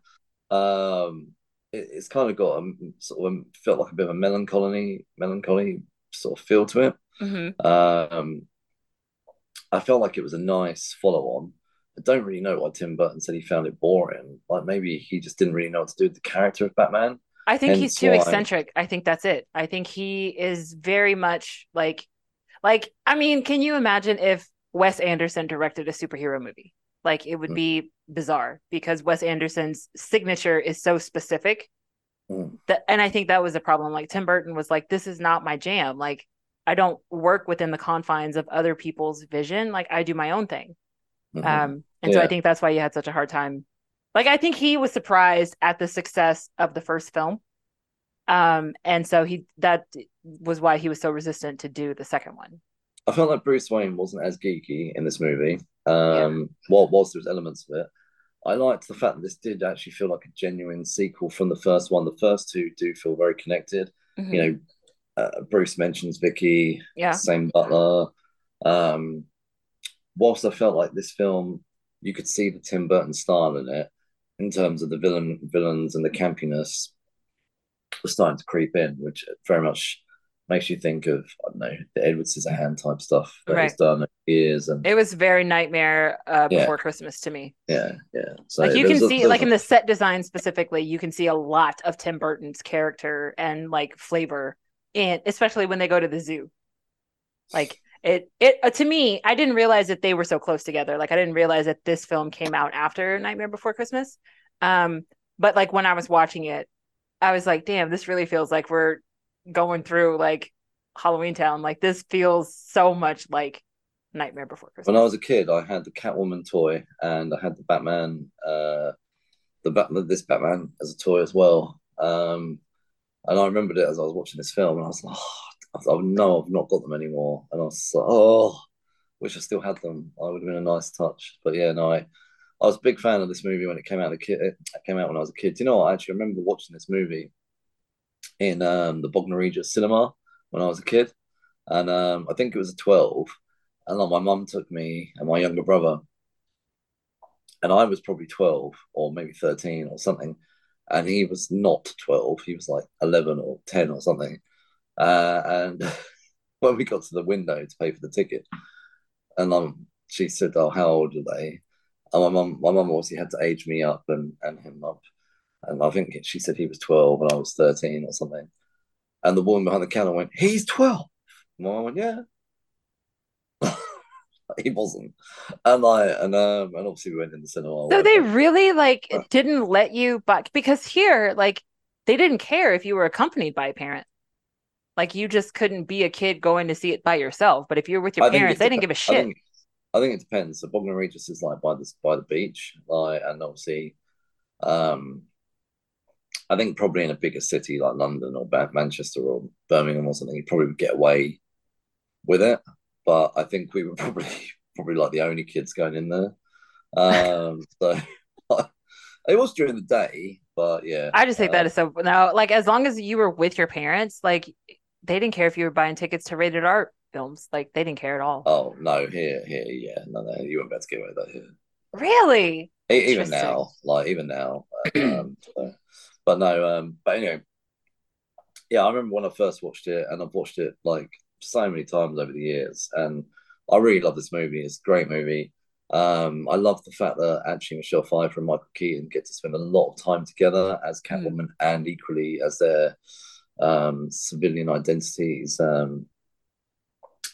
um, it, it's kind of got a sort of felt like a bit of a melancholy, melancholy sort of feel to it.
Hmm
Um, I felt like it was a nice follow on. I don't really know why Tim Burton said he found it boring. Like maybe he just didn't really know what to do with the character of Batman.
I think he's too
why-
eccentric. I think that's it. I think he is very much like, like, I mean, can you imagine if Wes Anderson directed a superhero movie? Like, it would
Mm.
be bizarre because Wes Anderson's signature is so specific
Mm.
that, and I think that was a problem. Like, Tim Burton was like, this is not my jam. Like, I don't work within the confines of other people's vision. Like, I do my own thing.
Mhm.
Um, and so I think that's why you had such a hard time. Like, I think he was surprised at the success of the first film Um, and so he that was why he was so resistant to do the second one.
I felt like Bruce Wayne wasn't as geeky in this movie. Um, yeah. while whilst there was elements of it, I liked the fact that this did actually feel like a genuine sequel from the first one. The first two do feel very connected. Mm-hmm. You know, uh, Bruce mentions Vicki,
yeah,
same Butler. Um, whilst I felt like this film, you could see the Tim Burton style in it, in terms of the villain villains and the campiness, was starting to creep in, which very much makes you think of I don't know the Edward Scissorhand type stuff that right. was done years and
it was very nightmare uh, yeah. before Christmas to me.
Yeah, yeah.
So like you can see, a, like in the set design specifically, you can see a lot of Tim Burton's character and like flavor in, especially when they go to the zoo. Like it, it uh, to me, I didn't realize that they were so close together. Like I didn't realize that this film came out after Nightmare Before Christmas. Um, but like when I was watching it, I was like, damn, this really feels like we're going through like Halloween Town. Like this feels so much like Nightmare Before Christmas.
When I was a kid, I had the Catwoman toy and I had the Batman, uh, the Bat- this Batman as a toy as well. Um, and I remembered it as I was watching this film, and I was like, oh, I know I've not got them anymore. And I was like, oh, wish I still had them. I would have been a nice touch. But yeah, no, I, I was a big fan of this movie when it came out. The kid, it came out when I was a kid. Do you know what? I actually remember watching this movie in um, the Bognor Regis cinema when I was a kid, and um, I think it was a twelve. And like my mum took me and my younger brother, and I was probably twelve or maybe thirteen or something, and he was not twelve. He was like eleven or ten or something. Uh, and when we got to the window to pay for the ticket, and um, she said, "Oh, how old are they?" And my mum, my mum obviously had to age me up and, and him up. And I think she said he was 12 and I was 13 or something. And the woman behind the counter went, He's 12. And I went, Yeah. he wasn't. And I and um and obviously we went in the cinema.
So they really like didn't let you but because here, like they didn't care if you were accompanied by a parent. Like you just couldn't be a kid going to see it by yourself. But if you're with your parents, they didn't give a shit.
I think, I think it depends. So Bognor Regis is like by the by the beach, like, and obviously, um, I think probably in a bigger city like London or Manchester or Birmingham or something, you probably would get away with it. But I think we were probably probably like the only kids going in there. Um, so it was during the day, but yeah.
I just think uh, that is so now. Like as long as you were with your parents, like they didn't care if you were buying tickets to rated R films. Like they didn't care at all.
Oh no, here, here, yeah, no, no, you weren't about to get away with that here.
Really?
Even now, like even now, um, so, but no, um, but anyway, yeah, I remember when I first watched it, and I've watched it like so many times over the years, and I really love this movie. It's a great movie. Um, I love the fact that actually Michelle Pfeiffer and Michael Keaton get to spend a lot of time together as hmm. Catwoman mm. and equally as their um, civilian identities. Um,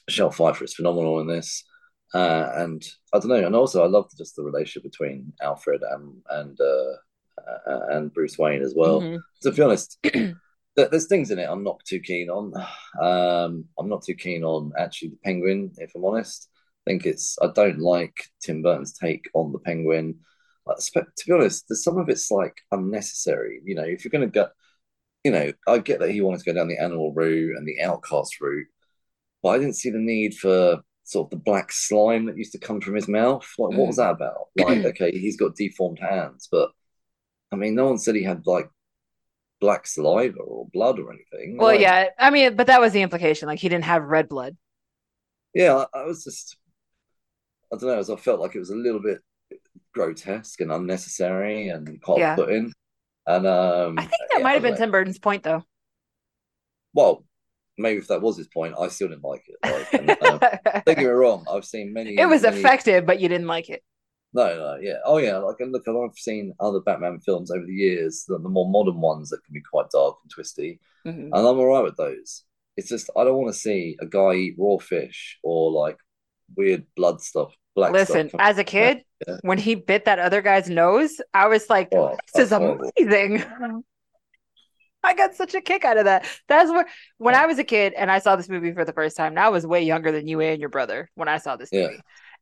Michelle Pfeiffer is phenomenal in this. Uh, and I don't know, and also I love just the relationship between Alfred and and uh, uh, and Bruce Wayne as well. Mm-hmm. To be honest, there's things in it I'm not too keen on. Um, I'm not too keen on actually the Penguin, if I'm honest. I think it's I don't like Tim Burton's take on the Penguin. To be honest, there's some of it's like unnecessary. You know, if you're going to go, you know, I get that he wanted to go down the animal route and the outcast route, but I didn't see the need for sort of the black slime that used to come from his mouth. Like, what was mm. that about? Like, okay, he's got deformed hands, but I mean, no one said he had like black saliva or blood or anything.
Well,
like,
yeah, I mean, but that was the implication. Like, he didn't have red blood.
Yeah, I, I was just, I don't know, as I felt like it was a little bit grotesque and unnecessary and quite yeah. put in. And um,
I think that yeah, might have been know. Tim Burton's point, though.
Well, maybe if that was his point, I still didn't like it. Like, and, uh, don't get me wrong, I've seen many.
It was
many...
effective, but you didn't like it.
No, no, yeah, oh yeah. Like, and look, I've seen other Batman films over the years, the, the more modern ones that can be quite dark and twisty, mm-hmm. and I'm alright with those. It's just I don't want to see a guy eat raw fish or like weird blood stuff. Black
Listen,
stuff
as a kid, yeah. when he bit that other guy's nose, I was like, oh, "This is amazing." I got such a kick out of that. That's where when I was a kid and I saw this movie for the first time, now I was way younger than you and your brother when I saw this movie.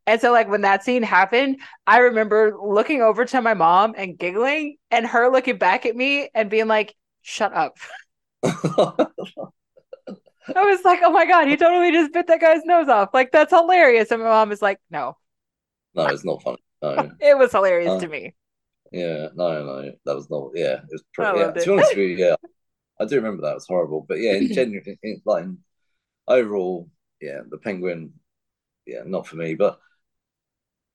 And so like when that scene happened, I remember looking over to my mom and giggling and her looking back at me and being like, "Shut up." I was like, oh my God, he totally just bit that guy's nose off. Like, that's hilarious. And my mom is like, no.
No, it's not funny. No.
it was hilarious uh, to me.
Yeah, no, no, that was not. Yeah, it was pretty. Yeah, to be honest with you, yeah, I do remember that. It was horrible. But yeah, in general, in, like overall, yeah, the penguin, yeah, not for me. But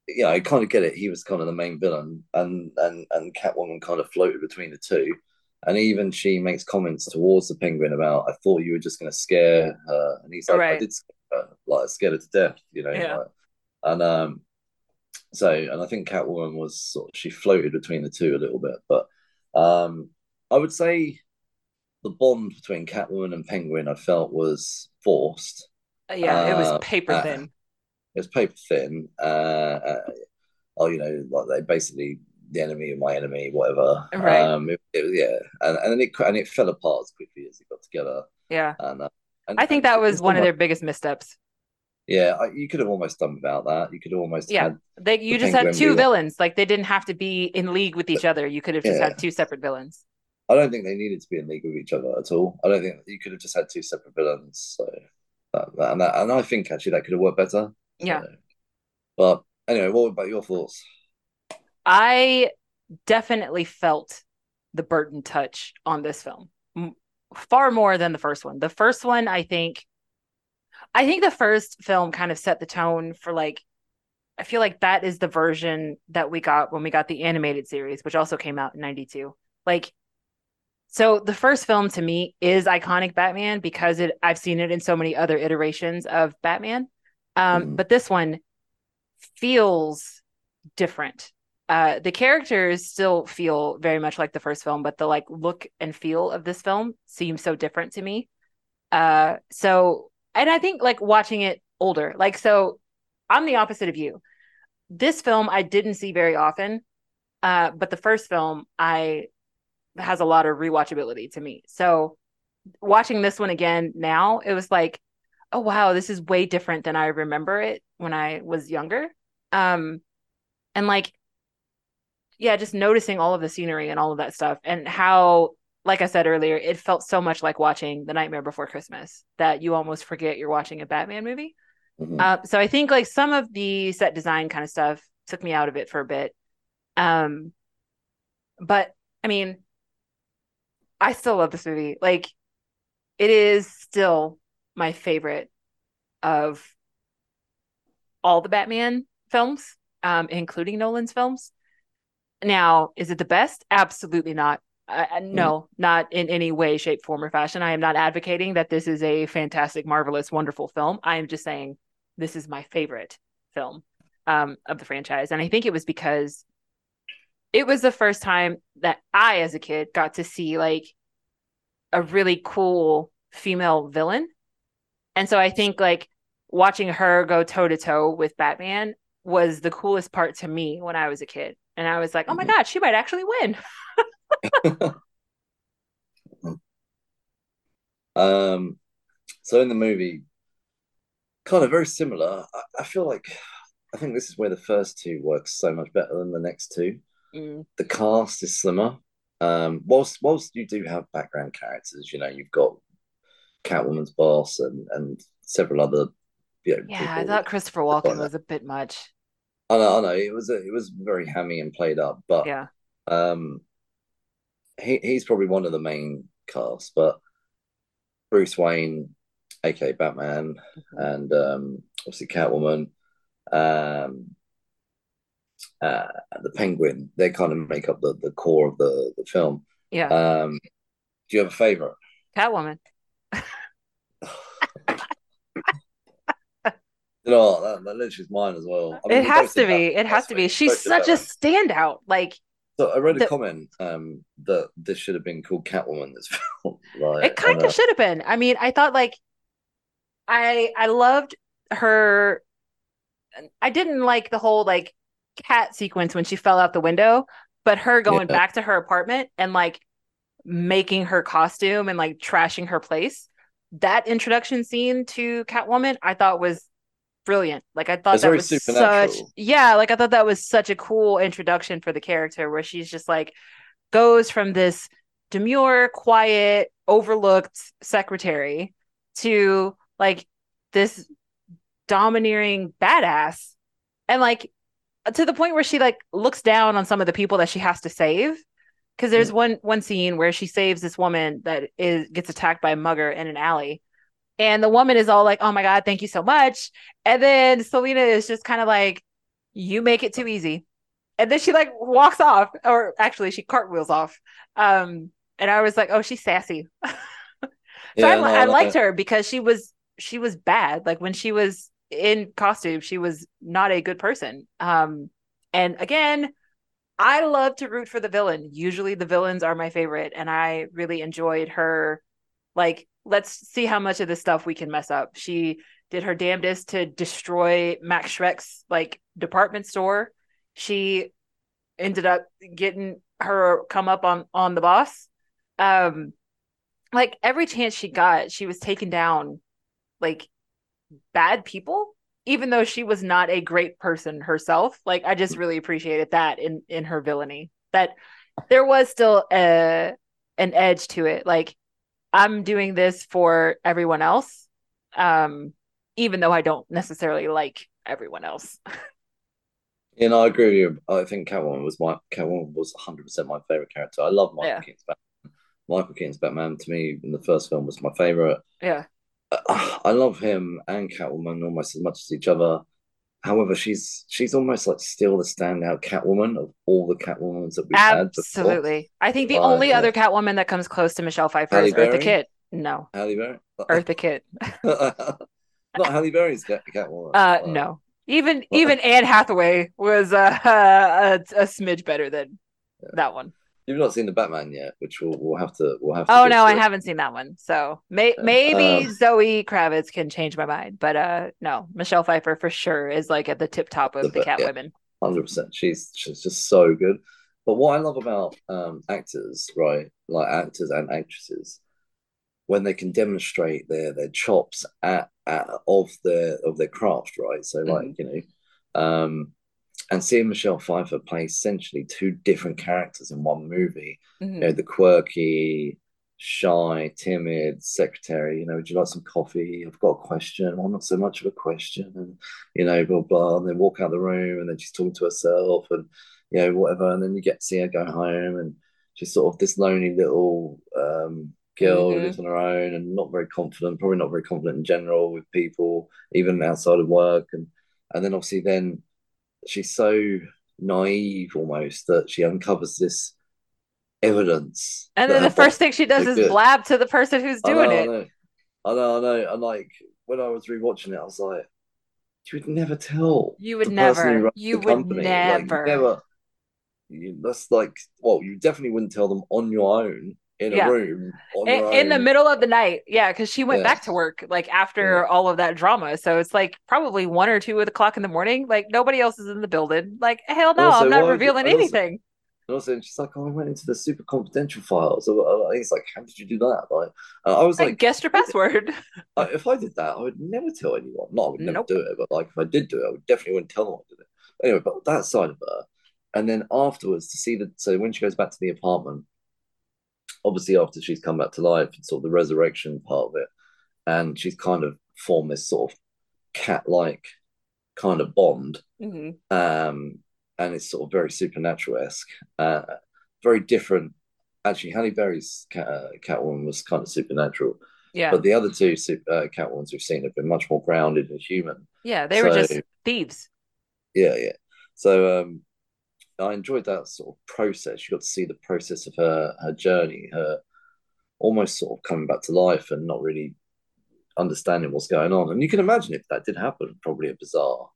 yeah, I kind of get it. He was kind of the main villain, and and and Catwoman kind of floated between the two. And even she makes comments towards the penguin about, "I thought you were just going to scare her," and he's like, right. "I did scare her, like I scared her to death," you know. Yeah. Like, and um, so, and I think Catwoman was sort of, she floated between the two a little bit, but um, I would say the bond between Catwoman and Penguin I felt was forced.
Uh, yeah, it was uh, paper thin.
It was paper thin. Uh, uh, oh, you know, like they basically the enemy of my enemy, whatever.
Right.
Um, it, it, yeah, and and it and it fell apart as quickly as it got together.
Yeah.
And, uh, and
I think that was one of their biggest missteps.
Yeah, I, you could have almost done without that. You could almost
yeah. They you just had two villains. Like they didn't have to be in league with each other. You could have just yeah. had two separate villains.
I don't think they needed to be in league with each other at all. I don't think you could have just had two separate villains. So that, that, and that, and I think actually that could have worked better.
Yeah.
So, but anyway, what about your thoughts?
I definitely felt the Burton touch on this film far more than the first one. The first one, I think, I think the first film kind of set the tone for like, I feel like that is the version that we got when we got the animated series, which also came out in 92. Like, so the first film to me is iconic Batman because it I've seen it in so many other iterations of Batman. Um, mm. but this one feels different uh, the characters still feel very much like the first film, but the like look and feel of this film seems so different to me. Uh, so, and I think like watching it older, like so, I'm the opposite of you. This film I didn't see very often, uh, but the first film I has a lot of rewatchability to me. So, watching this one again now, it was like, oh wow, this is way different than I remember it when I was younger. Um, and like yeah, just noticing all of the scenery and all of that stuff and how like I said earlier, it felt so much like watching The Nightmare Before Christmas that you almost forget you're watching a Batman movie. Mm-hmm. Uh, so I think like some of the set design kind of stuff took me out of it for a bit. Um, but I mean, I still love this movie. Like, it is still my favorite of all the Batman films, um, including Nolan's films. Now, is it the best? Absolutely not. Uh, no, not in any way, shape, form, or fashion. I am not advocating that this is a fantastic, marvelous, wonderful film. I am just saying this is my favorite film um, of the franchise. And I think it was because it was the first time that I, as a kid, got to see like a really cool female villain. And so I think like watching her go toe to toe with Batman was the coolest part to me when I was a kid and I was like, "Oh my mm-hmm. god, she might actually win."
um, so in the movie, kind of very similar. I, I, feel like I think this is where the first two works so much better than the next two.
Mm.
The cast is slimmer. Um, whilst whilst you do have background characters, you know, you've got Catwoman's boss and and several other. You know,
yeah, I thought Christopher Walken was a bit much.
I know, I know. It was a, it was very hammy and played up, but
yeah,
um, he he's probably one of the main cast. But Bruce Wayne, aka Batman, mm-hmm. and um, obviously Catwoman, um, uh, the Penguin, they kind of make up the the core of the the film.
Yeah.
Um, do you have a favorite?
Catwoman.
You know, that, that literally is mine as well.
I mean, it has to be. It has to be. She's such a standout. Like,
so I read a the, comment um, that this should have been called Catwoman. This film,
like, it kind of uh, should have been. I mean, I thought like, I I loved her. I didn't like the whole like cat sequence when she fell out the window, but her going yeah. back to her apartment and like making her costume and like trashing her place. That introduction scene to Catwoman, I thought was brilliant. Like I thought it's that was such yeah, like I thought that was such a cool introduction for the character where she's just like goes from this demure, quiet, overlooked secretary to like this domineering badass. And like to the point where she like looks down on some of the people that she has to save. Cause there's
Mm.
one one scene where she saves this woman that is gets attacked by a mugger in an alley. And the woman is all like, Oh my God, thank you so much. And then Selina is just kind of like, You make it too easy. And then she like walks off, or actually she cartwheels off. Um, and I was like, Oh, she's sassy. So I,
Yeah,
li-
no,
I liked her because she was she was bad. Like when she was in costume, she was not a good person. Um, and again, I love to root for the villain. Usually the villains are my favorite, and I really enjoyed her. Like, let's see how much of this stuff we can mess up. She did her damnedest to destroy Max Schreck's like department store. She ended up getting her come up on on the boss. Um, like every chance she got, she was taking down like bad people, even though she was not a great person herself. Like I just really appreciated that in in her villainy. That there was still a an edge to it. Like I'm doing this for everyone else, um, even though I don't necessarily like everyone else.
You know, I agree with you. I think Catwoman was my Catwoman was 100% my favorite character. I love Michael
Yeah.
Keaton's Batman. Michael Keaton's Batman to me in the first film was my favorite.
Yeah,
Uh, I love him and Catwoman almost as much as each other. However, she's she's almost like still the standout Catwoman of all the Catwomans that we've had
absolutely. I think the
Uh,
only
yeah.
other Catwoman that comes close to Michelle Pfeiffer
Halle
is Eartha
Berry?
Kitt. No,
Halle Berry,
Eartha Kitt.
not Halle Berry's Cat- Catwoman.
Uh, no. Even even Anne Hathaway was uh, a, a smidge better than that one.
You've not seen the Batman yet, which we'll we'll have to we'll have to.
Oh no, I haven't seen that one. So may, maybe
um,
Zoe Kravitz can change my mind, but uh, no, Michelle Pfeiffer for sure is like at the tip top of
The
the
be- yeah.
Catwomen.
Hundred percent. She's she's just so good. But what I love about um, actors, right, like actors and actresses, when they can demonstrate their their chops at, at of their of their craft, right? So like
Mhm.
you know, um, and seeing Michelle Pfeiffer play essentially two different characters in one movie,
Mhm.
you know, the quirky, shy, timid secretary, you know, would you like some coffee? I've got a question. Well, not so much of a question. And, you know, blah, blah. And then walk out the room and then she's talking to herself and, you know, whatever. And then you get to see her go home and she's sort of this lonely little um, girl who
Mhm.
lives on her own and not very confident, probably not very confident in general with people, even outside of work. And, and then obviously then she's so naive almost that she uncovers this evidence.
And then the first thing she does is
good.
blab to the person who's
I
doing
know,
it.
I know, I know, I know. And like when I was rewatching it, I was like, you would never tell.
You would
the person who
never. You would
company.
Never.
you never. You, that's like, well, you definitely wouldn't tell them on your own in
Yeah.
a room on
in, in the middle of the night yeah because she went
Yeah.
back to work like after
Yeah.
all of that drama so it's like probably one or two o'clock in the morning like nobody else is in the building like hell no
Also,
i'm not revealing
and also-
anything
And also, she's like, oh, I went into the super confidential files. So it's like, how did you do that? Like, uh, I was
like
like,
guess your password
I, if I did that, I would never tell anyone. No, I would never
Nope.
do it, but like if I did do it, I would definitely wouldn't tell them I did it. Anyway, but that side of her, and then afterwards to see that. So when she goes back to the apartment, obviously after she's come back to life, and sort of the resurrection part of it, and she's kind of formed this sort of cat-like kind of bond,
Mhm.
um, and it's sort of very supernatural esque, uh, very different. Actually, Halle Berry's cat, uh, Catwoman was kind of supernatural.
yeah
But the other two uh, Catwomans we've seen have been much more grounded and human.
yeah they were just thieves
Yeah, yeah. So um, I enjoyed that sort of process. You got to see the process of her her journey, her almost sort of coming back to life and not really understanding what's going on. And you can imagine if that did happen, probably a bizarre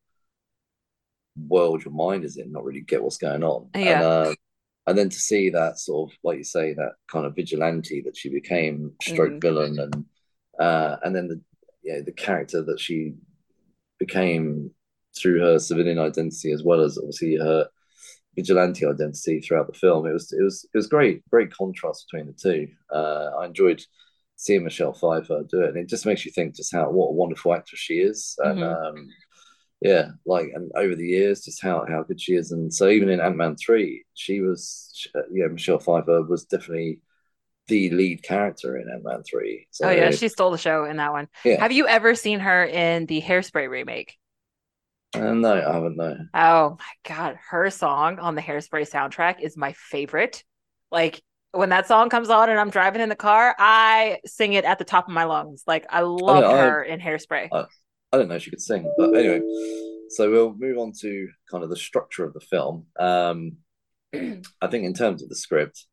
world your mind is in, not really get what's going on.
Yeah.
And, uh, and then to see that sort of, like you say, that kind of vigilante that she became, stroke
Mhm.
villain, and uh, and then the yeah the character that she became through her civilian identity as well as obviously her vigilante identity throughout the film. It was it was it was great, great contrast between the two. Uh, I enjoyed seeing Michelle Pfeiffer do it, and it just makes you think just how what a wonderful actress she is, and
Mhm.
um, yeah, like and over the years, just how how good she is, and so even in Ant Man three, she was uh, yeah Michelle Pfeiffer was definitely the lead character in Ant Man three. So,
oh yeah, she stole the show in that one.
Yeah.
Have you ever seen her in the Hairspray remake?
Uh, no, I haven't. No.
Oh my god, her song on the Hairspray soundtrack is my favorite. Like when that song comes on and I'm driving in the car, I sing it at the top of my lungs. Like I love
I-
her in Hairspray.
I- I don't know if she could sing, but anyway. So we'll move on to kind of the structure of the film. Um, I think in terms of the script,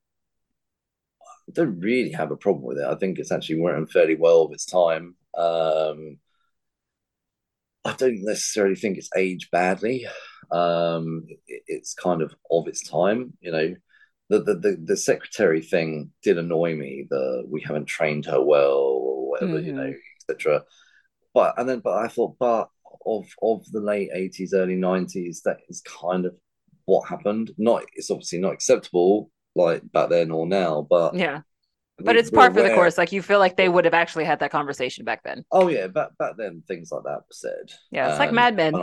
I don't really have a problem with it. I think it's actually written fairly well of its time. Um, I don't necessarily think it's aged badly. Um, it, it's kind of of its time, you know. The, the the the secretary thing did annoy me. The we haven't trained her well or whatever, you know, etc. But and then, but I thought, but of of the late eighties, early nineties, that is kind of what happened. Not it's obviously not acceptable like back then or now, but
yeah, but
we-
it's part for the course. Like you feel like they would have actually had that conversation back then.
Oh yeah, back back then things like that were said.
Yeah, it's like
Um,
Mad Men.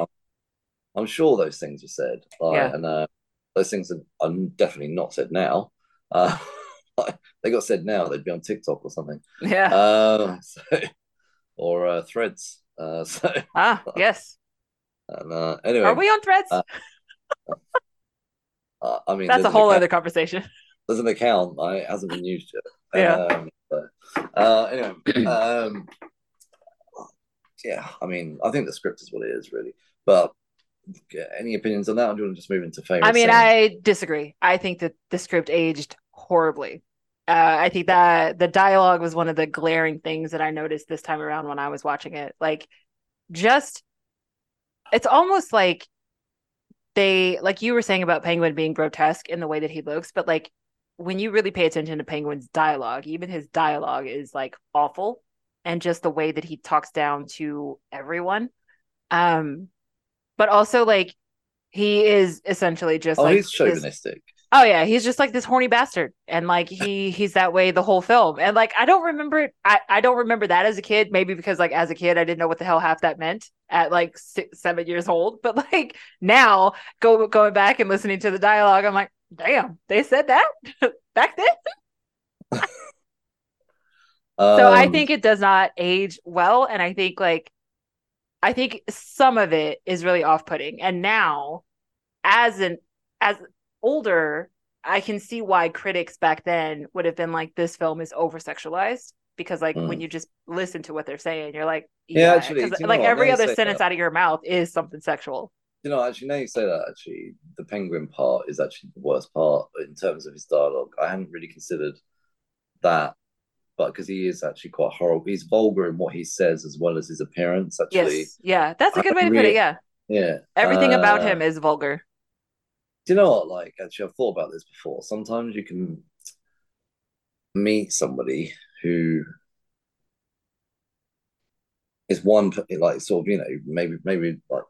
I'm sure those things were said. Like,
Yeah.
and uh, those things are, are definitely not said now. Uh, they got said now, they'd be on TikTok or something.
Yeah.
Uh, so, or uh, Threads. Uh, so,
ah, yes.
and, uh, anyway,
Are we on Threads?
uh, uh, I mean,
That's a whole
account-
other conversation.
there's an account. I it hasn't been used yet.
Yeah.
Um, but, uh, anyway, um, yeah. I mean, I think the script is what it is, really. But any opinions on that? Or do you want to just move into favorite?
I mean,
scene?
I disagree. I think that the script aged horribly. Uh, I think that the dialogue was one of the glaring things that I noticed this time around when I was watching it. Like, just it's almost like they, like you were saying about Penguin being grotesque in the way that he looks, but like when you really pay attention to Penguin's dialogue, even his dialogue is like awful, and just the way that he talks down to everyone. Um, but also like he is essentially just
oh,
like
he's
this-
chauvinistic.
Oh yeah, he's just like this horny bastard, and like he he's that way the whole film. And like I don't remember it. I I don't remember that as a kid. Maybe because like as a kid I didn't know what the hell half that meant at like six seven years old. But like now go going back and listening to the dialogue, I'm like, damn, they said that back then. So I
Um,
think it does not age well, and I think like I think some of it is really off-putting. And now, as an as older, I can see why critics back then would have been like, "This film is over-sexualized." Because like when
Mm.
you just listen to what they're saying, you're like,
Yeah, actually, you know
like every other sentence
that.
out of your mouth is something sexual.
You know, actually, now you say that, actually, the penguin part is actually the worst part in terms of his dialogue. I hadn't really considered that, but because he is actually quite horrible. He's vulgar in what he says as well as his appearance. Actually,
Yes, yeah, that's a good way to put it. Yeah,
yeah.
everything about
Uh,
him is vulgar.
Do you know what? Like, actually, I've thought about this before. Sometimes you can meet somebody who is one, like, sort of, you know, maybe, maybe like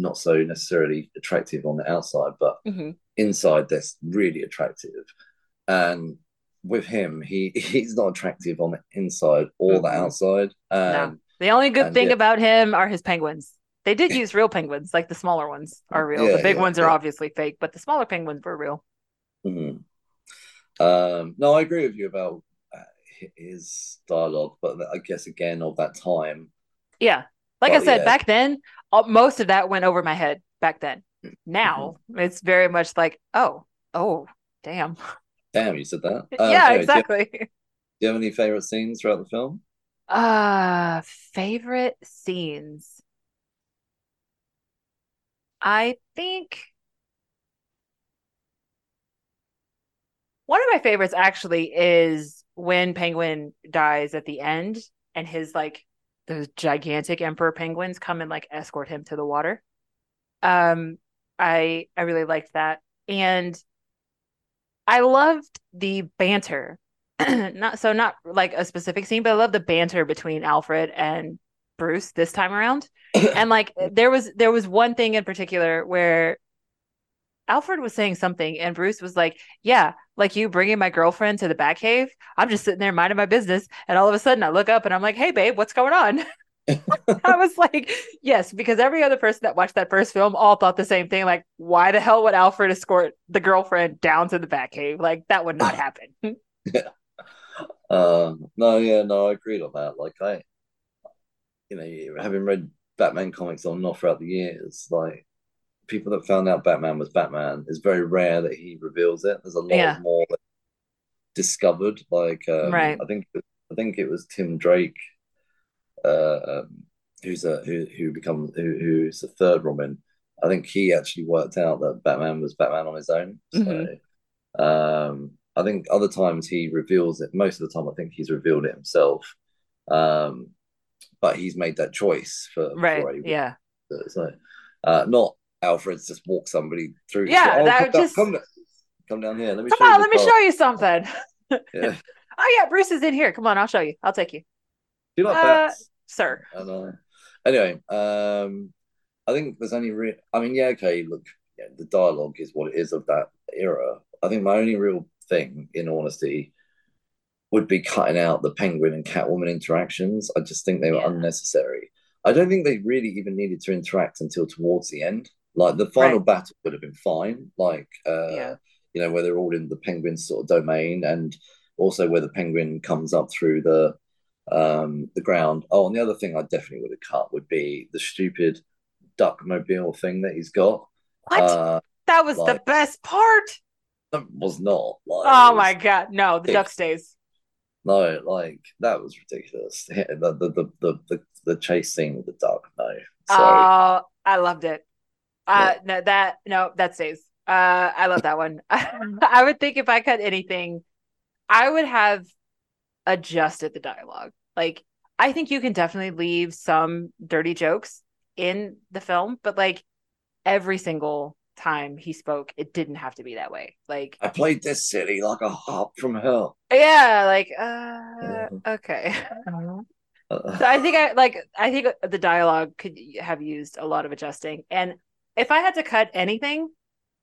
not so necessarily attractive on the outside, but
Mhm.
inside they're really attractive. And with him, he he's not attractive on the inside or the
Mhm.
outside. And
The only good thing
yeah.
about him are his penguins. They did use real penguins, like the smaller ones are real.
Yeah,
the big
yeah,
ones are obviously fake, but the smaller penguins were real.
Mhm. Um, no, I agree with you about uh, his dialogue, but I guess again of that time,
Yeah. Like I said,
yeah.
back then, most of that went over my head back then. Now it's very much like, oh, oh, damn.
damn, you said that. Uh,
yeah,
anyway, do you-
exactly.
Do you have any favorite scenes throughout the film?
Uh, favorite scenes. I think one of my favorites actually is when Penguin dies at the end and his like those gigantic emperor penguins come and like escort him to the water. Um I I really liked that. And I loved the banter not so not like a specific scene, but I love the banter between Alfred and Bruce this time around. and like there was there was one thing in particular where Alfred was saying something and Bruce was like, "Yeah, like you bringing my girlfriend to the Batcave. I'm just sitting there minding my business, and all of a sudden I look up and I'm like, "Hey, babe, what's going on?" I was like, "Yes," because every other person that watched that first film all thought the same thing. Like, why the hell would Alfred escort the girlfriend down to the Batcave? Like that would not happen.
yeah. Um, no, yeah, no, I agreed on that. Like I, you know, having read Batman comics on and off throughout the years, like people that found out Batman was Batman, it's very rare that he reveals it. There's a lot
Yeah.
more discovered. Like, um,
Right.
I think I think it was Tim Drake, uh, um, who's a who who becomes who who's the third Robin. I think he actually worked out that Batman was Batman on his own. So,
Mhm.
um, I think other times he reveals it. Most of the time, I think he's revealed it himself. Um, but he's made that choice for
Right.
for
Yeah.
so, uh, not Alfred's just walk somebody through.
Yeah,
Oh,
that
come, down,
just-
come, down, come down here. Let me
Come
show you
on,
the
let me
car.
show you something.
Yeah.
Oh yeah, Bruce is in here. Come on, I'll show you. I'll take you.
Do you like
Uh,
bats?
Sir.
Anyway, um, I think there's only real. I mean, yeah, okay. Look, yeah, the dialogue is what it is of that era. I think my only real thing, in honesty, would be cutting out the Penguin and Catwoman interactions. I just think they were
Yeah.
unnecessary. I don't think they really even needed to interact until towards the end. Like the final
Right.
battle would have been fine. Like, uh,
Yeah.
you know, where they're all in the Penguin sort of domain, and also where the Penguin comes up through the um the ground. Oh, and the other thing I definitely would have cut would be the stupid duck mobile thing that he's got.
What?
Uh,
that was the best part.
that was not like.
Oh my god. No, the duck stays.
No, like that was ridiculous. The the the the, the, the chase scene with the duck. No, sorry.
Oh, I loved it. Uh no that no, that stays. Uh I love that one. I would think if I cut anything, I would have adjusted the dialogue. Like I think you can definitely leave some dirty jokes in the film, but like every single time he spoke, it didn't have to be that way. Like
I played this city like a hop from hell.
yeah, like uh okay. So
Uh,
I think I like I think the dialogue could have used a lot of adjusting. And if I had to cut anything,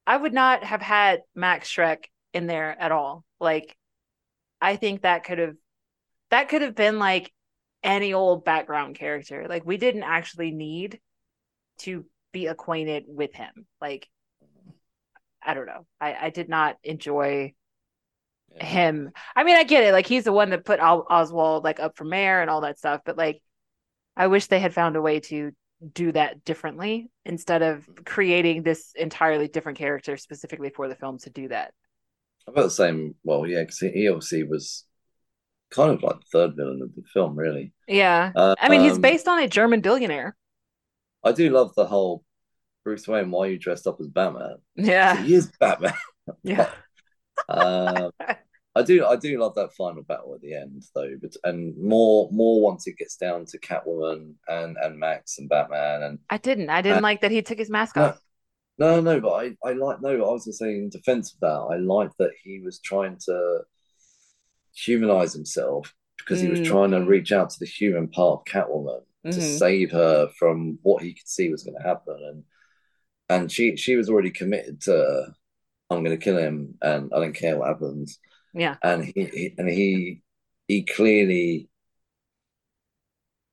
I would not have had Max Shreck in there at all. Like I think that could have that could have been like any old background character. Like we didn't actually need to be acquainted with him. Like I don't know. I I did not enjoy him. I mean, I get it. Like he's the one that put Oswald like up for mayor and all that stuff. But like, I wish they had found a way to do that differently instead of creating this entirely different character specifically for the film to do that.
About the same. Well, yeah, because he obviously was kind of like the third villain of the film, really.
Yeah.
Uh,
I mean, he's
um,
based on a German billionaire.
I do love the whole Bruce Wayne. Why are you dressed up as Batman?
Yeah.
He is Batman.
Yeah.
um, I do, I do love that final battle at the end, though. But and more, more once it gets down to Catwoman and and Max and Batman and
I didn't. I didn't
Uh,
like that he took his mask off.
no, no. But I, I like no. I was just saying in defense of that, I like that he was trying to humanize himself because he was trying to reach out to the human part of Catwoman to
Mhm.
save her from what he could see was going to happen, and and she she was already committed to I'm going to kill him, and I don't care what happens.
Yeah.
And he, and he he clearly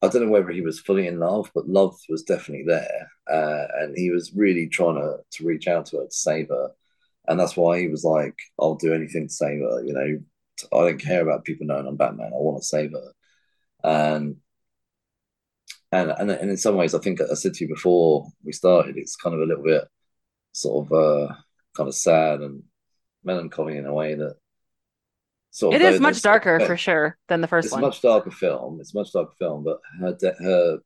I don't know whether he was fully in love, but love was definitely there, uh, and he was really trying to to reach out to her to save her, and that's why he was like, "I'll do anything to save her." You know, I don't care about people knowing I'm Batman. I want to save her, and and and and in some ways, I think I said to you before we started, it's kind of a little bit sort of uh, kind of sad and melancholy in a way that sort
It is much darker for sure than the first
it's
one.
a much darker film. It's a much darker film, but her de- her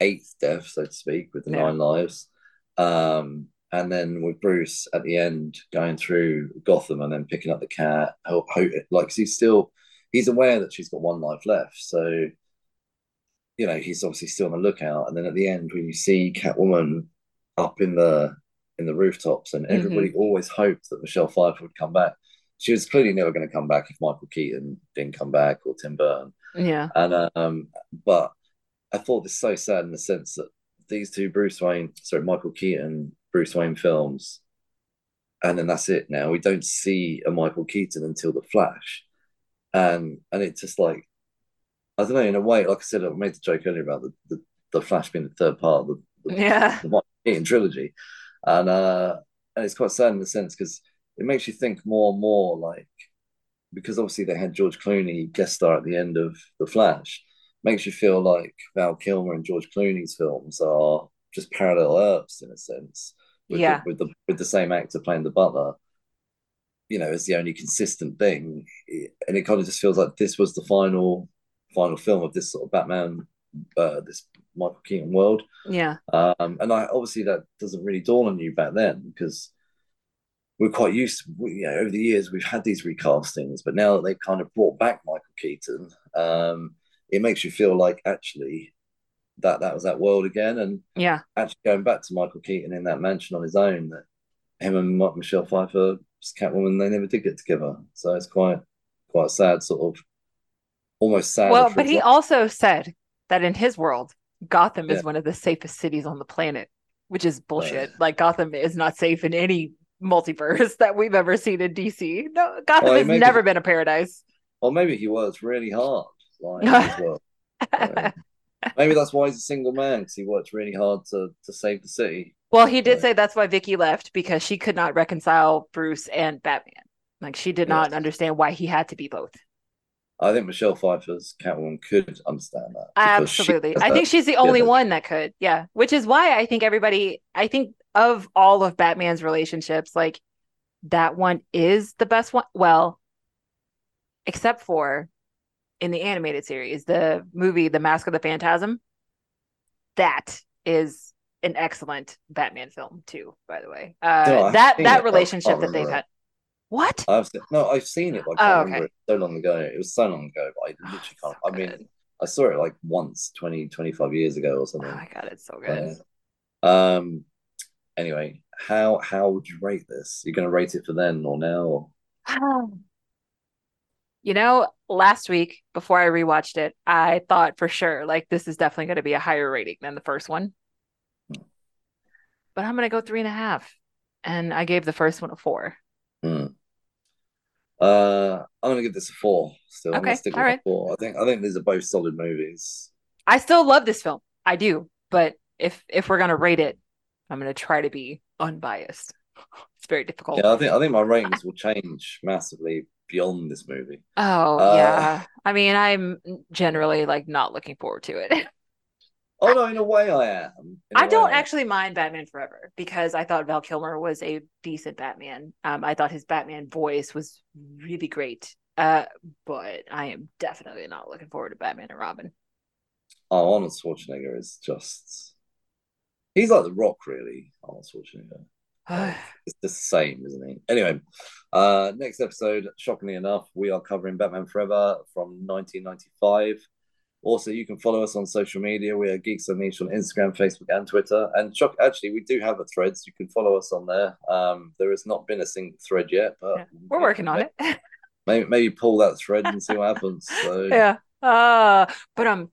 eighth death, so to speak, with the
Yeah.
nine lives, um, and then with Bruce at the end going through Gotham and then picking up the cat. Hope, hope, like he's still he's aware that she's got one life left, so you know he's obviously still on the lookout. And then at the end, when you see Catwoman up in the in the rooftops, and everybody always hoped that Michelle Pfeiffer would come back. She was clearly never going to come back if Michael Keaton didn't come back or Tim Burton.
yeah.
And um, but I thought this so sad in the sense that these two Bruce Wayne, sorry, Michael Keaton, Bruce Wayne films, and then that's it. Now we don't see a Michael Keaton until the Flash, and and it's just like I don't know. In a way, like I said, I made the joke earlier about the the, the Flash being the third part of the, the
Yeah.
the Michael Keaton trilogy, and uh, and it's quite sad in the sense because it makes you think more and more like because obviously they had George Clooney guest star at the end of The Flash, makes you feel like Val Kilmer and George Clooney's films are just parallel Earths in a sense. With
yeah.
The, with the with the same actor playing the butler, you know, is the only consistent thing, and it kind of just feels like this was the final final film of this sort of Batman, uh, this Michael Keaton world.
Yeah.
Um, and I obviously that doesn't really dawn on you back then because we're quite used to, you know, over the years we've had these recastings, but now that they've kind of brought back Michael Keaton, um, it makes you feel like actually that that was that world again. And
yeah,
actually going back to Michael Keaton in that mansion on his own, that him and Michelle Pfeiffer, Catwoman, they never did get together. So it's quite quite sad, sort of almost sad.
Well, but he also said that in his world, Gotham yeah. is one of the safest cities on the planet, which is bullshit. like Gotham is not safe in any multiverse that we've ever seen in DC. No, Gotham well, has never been a paradise.
Or maybe he works really hard, like well. Um, maybe that's why he's a single man because he worked really hard to to save the city.
Well, he did say that's why Vicki left because she could not reconcile Bruce and Batman. Like she did not understand why he had to be both.
I think Michelle Pfeiffer's Catwoman could understand that.
Absolutely. I think she's the only one that could. Yeah. Which is why I think everybody, I think of all of Batman's relationships, like that one is the best one. Well, except for in the animated series, the movie The Mask of the Phantasm. That is an excellent Batman film too, by the way. Uh, no, that that relationship that they've had. What?
I've seen, no, I've seen it. But I can't oh, okay. so long ago. It was so long ago, but I literally can't. So I mean, I saw it like once 20, 25 years ago or something.
Oh my god, it's so good.
Uh, um. Anyway, how how would you rate this? You're going to rate it for then or now? Or?
You know, last week before I rewatched it, I thought for sure like this is definitely going to be a higher rating than the first one. Hmm. But I'm going to go three and a half, and I gave the first one a four.
Hmm. Uh, I'm gonna give this a four. Still, okay, with right. four. I think I think these are both solid movies.
I still love this film. I do, but if if we're gonna rate it, I'm gonna try to be unbiased. It's very difficult.
Yeah, I think I think my ratings will change massively beyond this movie.
Oh uh, yeah, I mean, I'm generally like not looking forward to it.
Oh no, in a way I am.
I don't actually mind Batman Forever because I thought Val Kilmer was a decent Batman. Um, I thought his Batman voice was really great. Uh, but I am definitely not looking forward to Batman and Robin.
Oh, Arnold Schwarzenegger is just he's like the rock, really, Arnold Schwarzenegger. it's the same, isn't he? Anyway, uh, next episode, shockingly enough, we are covering Batman Forever from 1995. Also, you can follow us on social media. We are Geeks Unleashed on Instagram, Facebook, and Twitter. And Chuck, actually, we do have a threads. You can follow us on there. Um, there has not been a single thread yet, but
yeah, we're working on it.
maybe maybe pull that thread and see what happens. So
yeah. Uh, but um.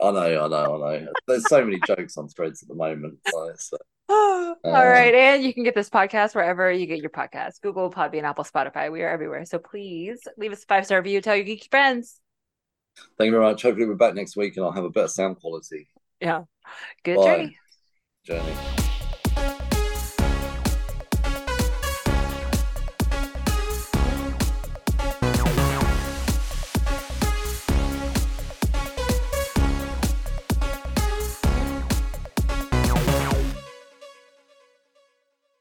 I know, I know, I know. There's so many jokes on threads at the moment. So.
All right. Um, and you can get this podcast wherever you get your podcast Google, Podbean, Apple, Spotify. We are everywhere. So please leave us a five star review. Tell your geeky friends.
Thank you very much. Hopefully, we're back next week and I'll have a better sound quality.
Yeah. Good Bye. journey.
Journey.